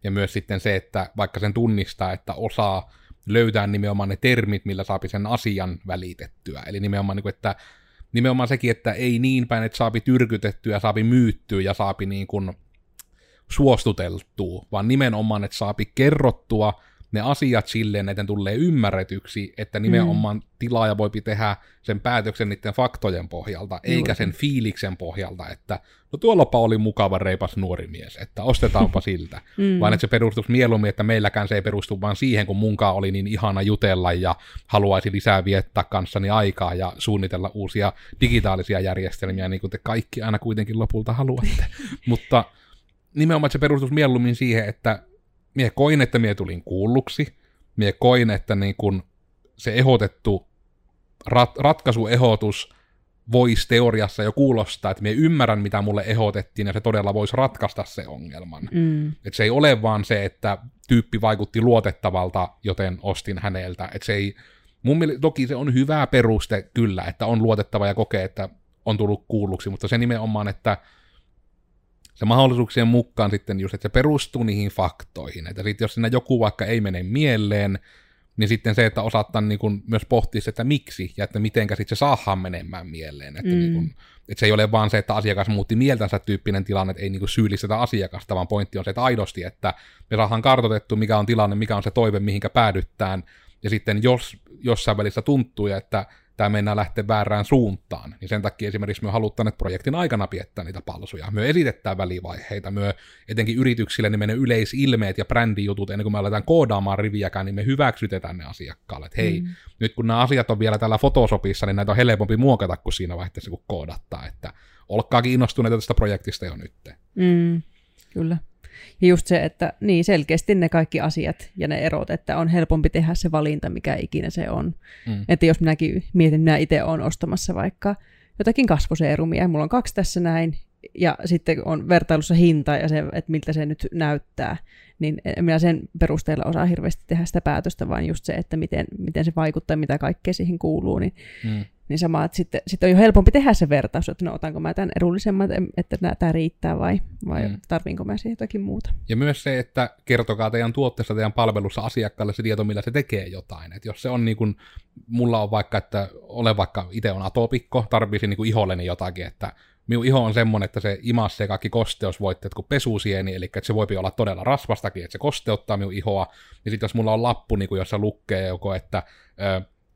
S1: ja myös sitten se, että vaikka sen tunnistaa, että osaa löytää nimenomaan ne termit, millä saapi sen asian välitettyä. Eli nimenomaan, niin että nimenomaan sekin, että ei niin päin, että saapi tyrkytettyä, saapi myyttyä ja saapi niin kuin suostuteltua, vaan nimenomaan, että saapi kerrottua ne asiat silleen, että ne tulee ymmärretyksi, että nimenomaan mm. tilaaja voi tehdä sen päätöksen niiden faktojen pohjalta, Juuri. eikä sen fiiliksen pohjalta, että no tuollapa oli mukava reipas nuori mies, että ostetaanpa siltä. Mm. Vaan että se perustuisi mieluummin, että meilläkään se ei perustu vaan siihen, kun munkaan oli niin ihana jutella ja haluaisi lisää viettää kanssani aikaa ja suunnitella uusia digitaalisia järjestelmiä, niin kuin te kaikki aina kuitenkin lopulta haluatte. Mutta nimenomaan se perustus mieluummin siihen, että mie koin, että mie tulin kuulluksi, mie koin, että niin kun se ehdotettu rat, ratkaisuehdotus voisi teoriassa jo kuulostaa, että me ymmärrän, mitä mulle ehdotettiin, ja se todella voisi ratkaista se ongelman. Mm. Että se ei ole vaan se, että tyyppi vaikutti luotettavalta, joten ostin häneltä. Että se ei, mun mielestä, toki se on hyvä peruste kyllä, että on luotettava ja kokee, että on tullut kuulluksi, mutta se nimenomaan, että se mahdollisuuksien mukaan sitten just, että se perustuu niihin faktoihin. Että sitten jos siinä joku vaikka ei mene mieleen, niin sitten se, että osataan niin kuin myös pohtia että miksi ja että mitenkä sitten se saadaan menemään mieleen. Että, mm. niin kuin, että se ei ole vaan se, että asiakas muutti mieltänsä tyyppinen tilanne, että ei niin syyllistetä asiakasta, vaan pointti on se, että aidosti, että me saadaan kartoitettu, mikä on tilanne, mikä on se toive, mihinkä päädyttään, ja sitten jos jossain välissä tuntuu, että tämä mennään lähteä väärään suuntaan. Niin sen takia esimerkiksi me halutaan, että projektin aikana piettää niitä palsuja. Me esitetään välivaiheita, me etenkin yrityksille niin meidän yleisilmeet ja brändijutut, ennen kuin me aletaan koodaamaan riviäkään, niin me hyväksytetään ne asiakkaalle. Että hei, mm. nyt kun nämä asiat on vielä täällä Photoshopissa, niin näitä on helpompi muokata kuin siinä vaiheessa, kun koodattaa. Että olkaa kiinnostuneita tästä projektista jo nyt.
S2: Mm, kyllä. Ja just se, että niin selkeästi ne kaikki asiat ja ne erot, että on helpompi tehdä se valinta, mikä ikinä se on. Mm. Että jos minäkin mietin, minä itse olen ostamassa vaikka jotakin kasvoseerumia, ja mulla on kaksi tässä näin, ja sitten on vertailussa hinta ja se, että miltä se nyt näyttää, niin minä sen perusteella osaa hirveästi tehdä sitä päätöstä, vaan just se, että miten, miten se vaikuttaa, mitä kaikkea siihen kuuluu, niin mm. Niin sama, että sitten, sitten on jo helpompi tehdä se vertaus, että no otanko mä tämän edullisemman, että tämä riittää vai, vai mm. tarviinko mä siihen jotakin muuta.
S1: Ja myös se, että kertokaa teidän tuotteessa, teidän palvelussa asiakkaalle se tieto, millä se tekee jotain. Että jos se on niin kuin, mulla on vaikka, että olen vaikka itse on atopikko, tarvitsin niin kuin iholleni jotakin, että minun iho on semmoinen, että se imassee kaikki kosteusvoitteet kuin pesusieni, eli että se voi olla todella rasvastakin, että se kosteuttaa minun ihoa. Ja sitten jos mulla on lappu, niin kuin jossa lukee joko, että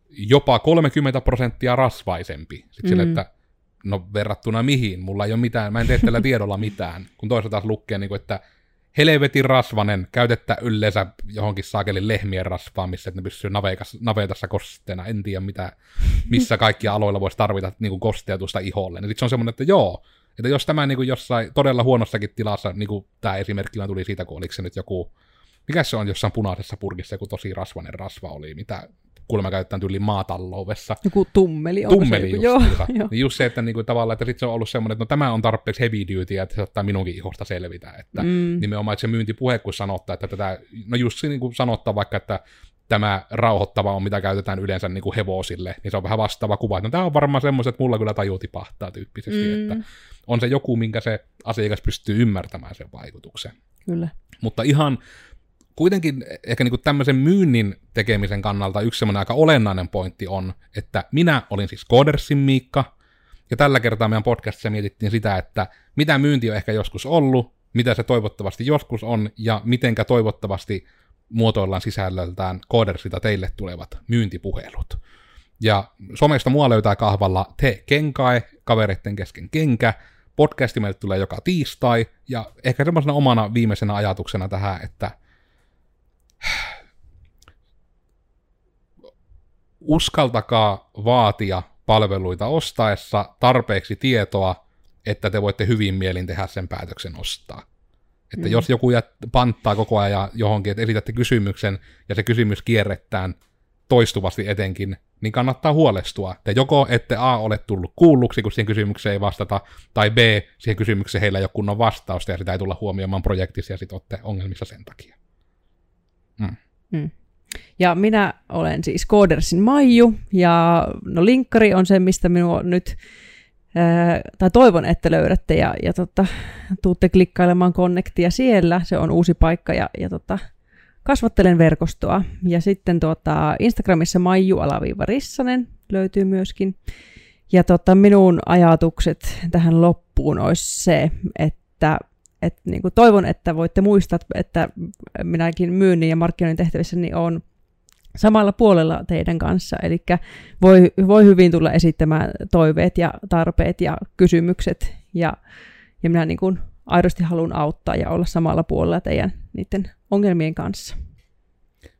S1: jopa 30 prosenttia rasvaisempi. Sitten mm. sille, että no verrattuna mihin, mulla ei ole mitään, mä en tee tällä tiedolla mitään, kun toisaalta taas lukee, niin kuin, että helvetin rasvanen, käytettä yleensä johonkin saakelin lehmien rasvaamissa, että ne pysyy navetassa kosteena, en tiedä mitä, missä kaikki aloilla voisi tarvita niin kuin kosteutusta iholle. Sitten se on semmoinen, että joo, että jos tämä niin kuin jossain todella huonossakin tilassa, niin kuin tämä esimerkki tuli siitä, kun oliko se nyt joku, mikä se on jossain punaisessa purkissa, joku tosi rasvanen rasva oli, mitä kuulemma käytetään tyyli maataloudessa.
S2: Joku tummeli.
S1: Tummeli just, joo, joo. Niin just se, että niinku, tavallaan, että sit se on ollut semmoinen, että no tämä on tarpeeksi heavy duty, että se ottaa minunkin ihosta selvitä. Että mm. nimenomaan, että se myyntipuhe, kun sanottaa, että tätä, no just se niin kuin sanottaa vaikka, että tämä rauhoittava on, mitä käytetään yleensä niin kuin hevosille, niin se on vähän vastaava kuva. Että no, tämä on varmaan semmoiset, että mulla kyllä taju tipahtaa tyyppisesti, mm. että on se joku, minkä se asiakas pystyy ymmärtämään sen vaikutuksen.
S2: Kyllä.
S1: Mutta ihan kuitenkin ehkä niin kuin tämmöisen myynnin tekemisen kannalta yksi semmoinen aika olennainen pointti on, että minä olin siis Codersin Miikka, ja tällä kertaa meidän podcastissa mietittiin sitä, että mitä myynti on ehkä joskus ollut, mitä se toivottavasti joskus on, ja mitenkä toivottavasti muotoillaan sisällöltään koodersita teille tulevat myyntipuhelut. Ja somesta mua löytää kahvalla Te Kenkae, kavereiden kesken kenkä. Podcasti meille tulee joka tiistai, ja ehkä semmoisena omana viimeisenä ajatuksena tähän, että uskaltakaa vaatia palveluita ostaessa tarpeeksi tietoa, että te voitte hyvin mielin tehdä sen päätöksen ostaa. Että mm. jos joku jät, panttaa koko ajan johonkin, että esitätte kysymyksen ja se kysymys kierrettään toistuvasti etenkin, niin kannattaa huolestua. Te joko ette A ole tullut kuulluksi, kun siihen kysymykseen ei vastata, tai B, siihen kysymykseen heillä ei ole kunnon vastausta ja sitä ei tulla huomioimaan projektissa ja sitten olette ongelmissa sen takia.
S2: Mm. Ja minä olen siis Codersin Maiju, ja no linkkari on se, mistä minua nyt, ää, tai toivon, että löydätte, ja, ja tota, tuutte klikkailemaan Connectia siellä, se on uusi paikka, ja, ja tota, kasvattelen verkostoa. Ja sitten tuota, Instagramissa Maiju-Rissanen löytyy myöskin. Ja tota, minun ajatukset tähän loppuun olisi se, että et, niin kuin toivon, että voitte muistaa, että minäkin myynnin ja markkinoinnin tehtävissä niin on samalla puolella teidän kanssa. Eli voi, voi hyvin tulla esittämään toiveet ja tarpeet ja kysymykset. Ja, ja minä niin kuin aidosti haluan auttaa ja olla samalla puolella teidän niiden ongelmien kanssa.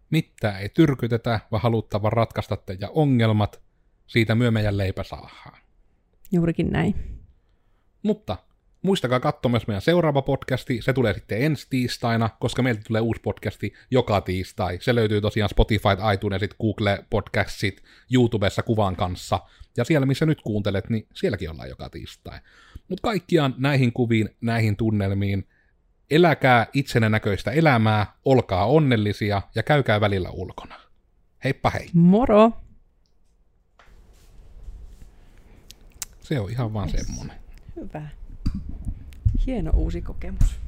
S1: Mitä ei tyrkytetä, vaan haluttava ratkaista teidän ongelmat. Siitä myö meidän leipä saahaa.
S2: Juurikin näin.
S1: Mutta muistakaa katsoa myös meidän seuraava podcasti, se tulee sitten ensi tiistaina, koska meiltä tulee uusi podcasti joka tiistai. Se löytyy tosiaan Spotify, iTunesit, Google Podcastit, YouTubessa kuvan kanssa. Ja siellä, missä nyt kuuntelet, niin sielläkin ollaan joka tiistai. Mutta kaikkiaan näihin kuviin, näihin tunnelmiin, eläkää itsenä näköistä elämää, olkaa onnellisia ja käykää välillä ulkona. Heippa hei!
S2: Moro!
S1: Se on ihan vaan semmonen.
S2: Hyvä. Hieno uusi kokemus.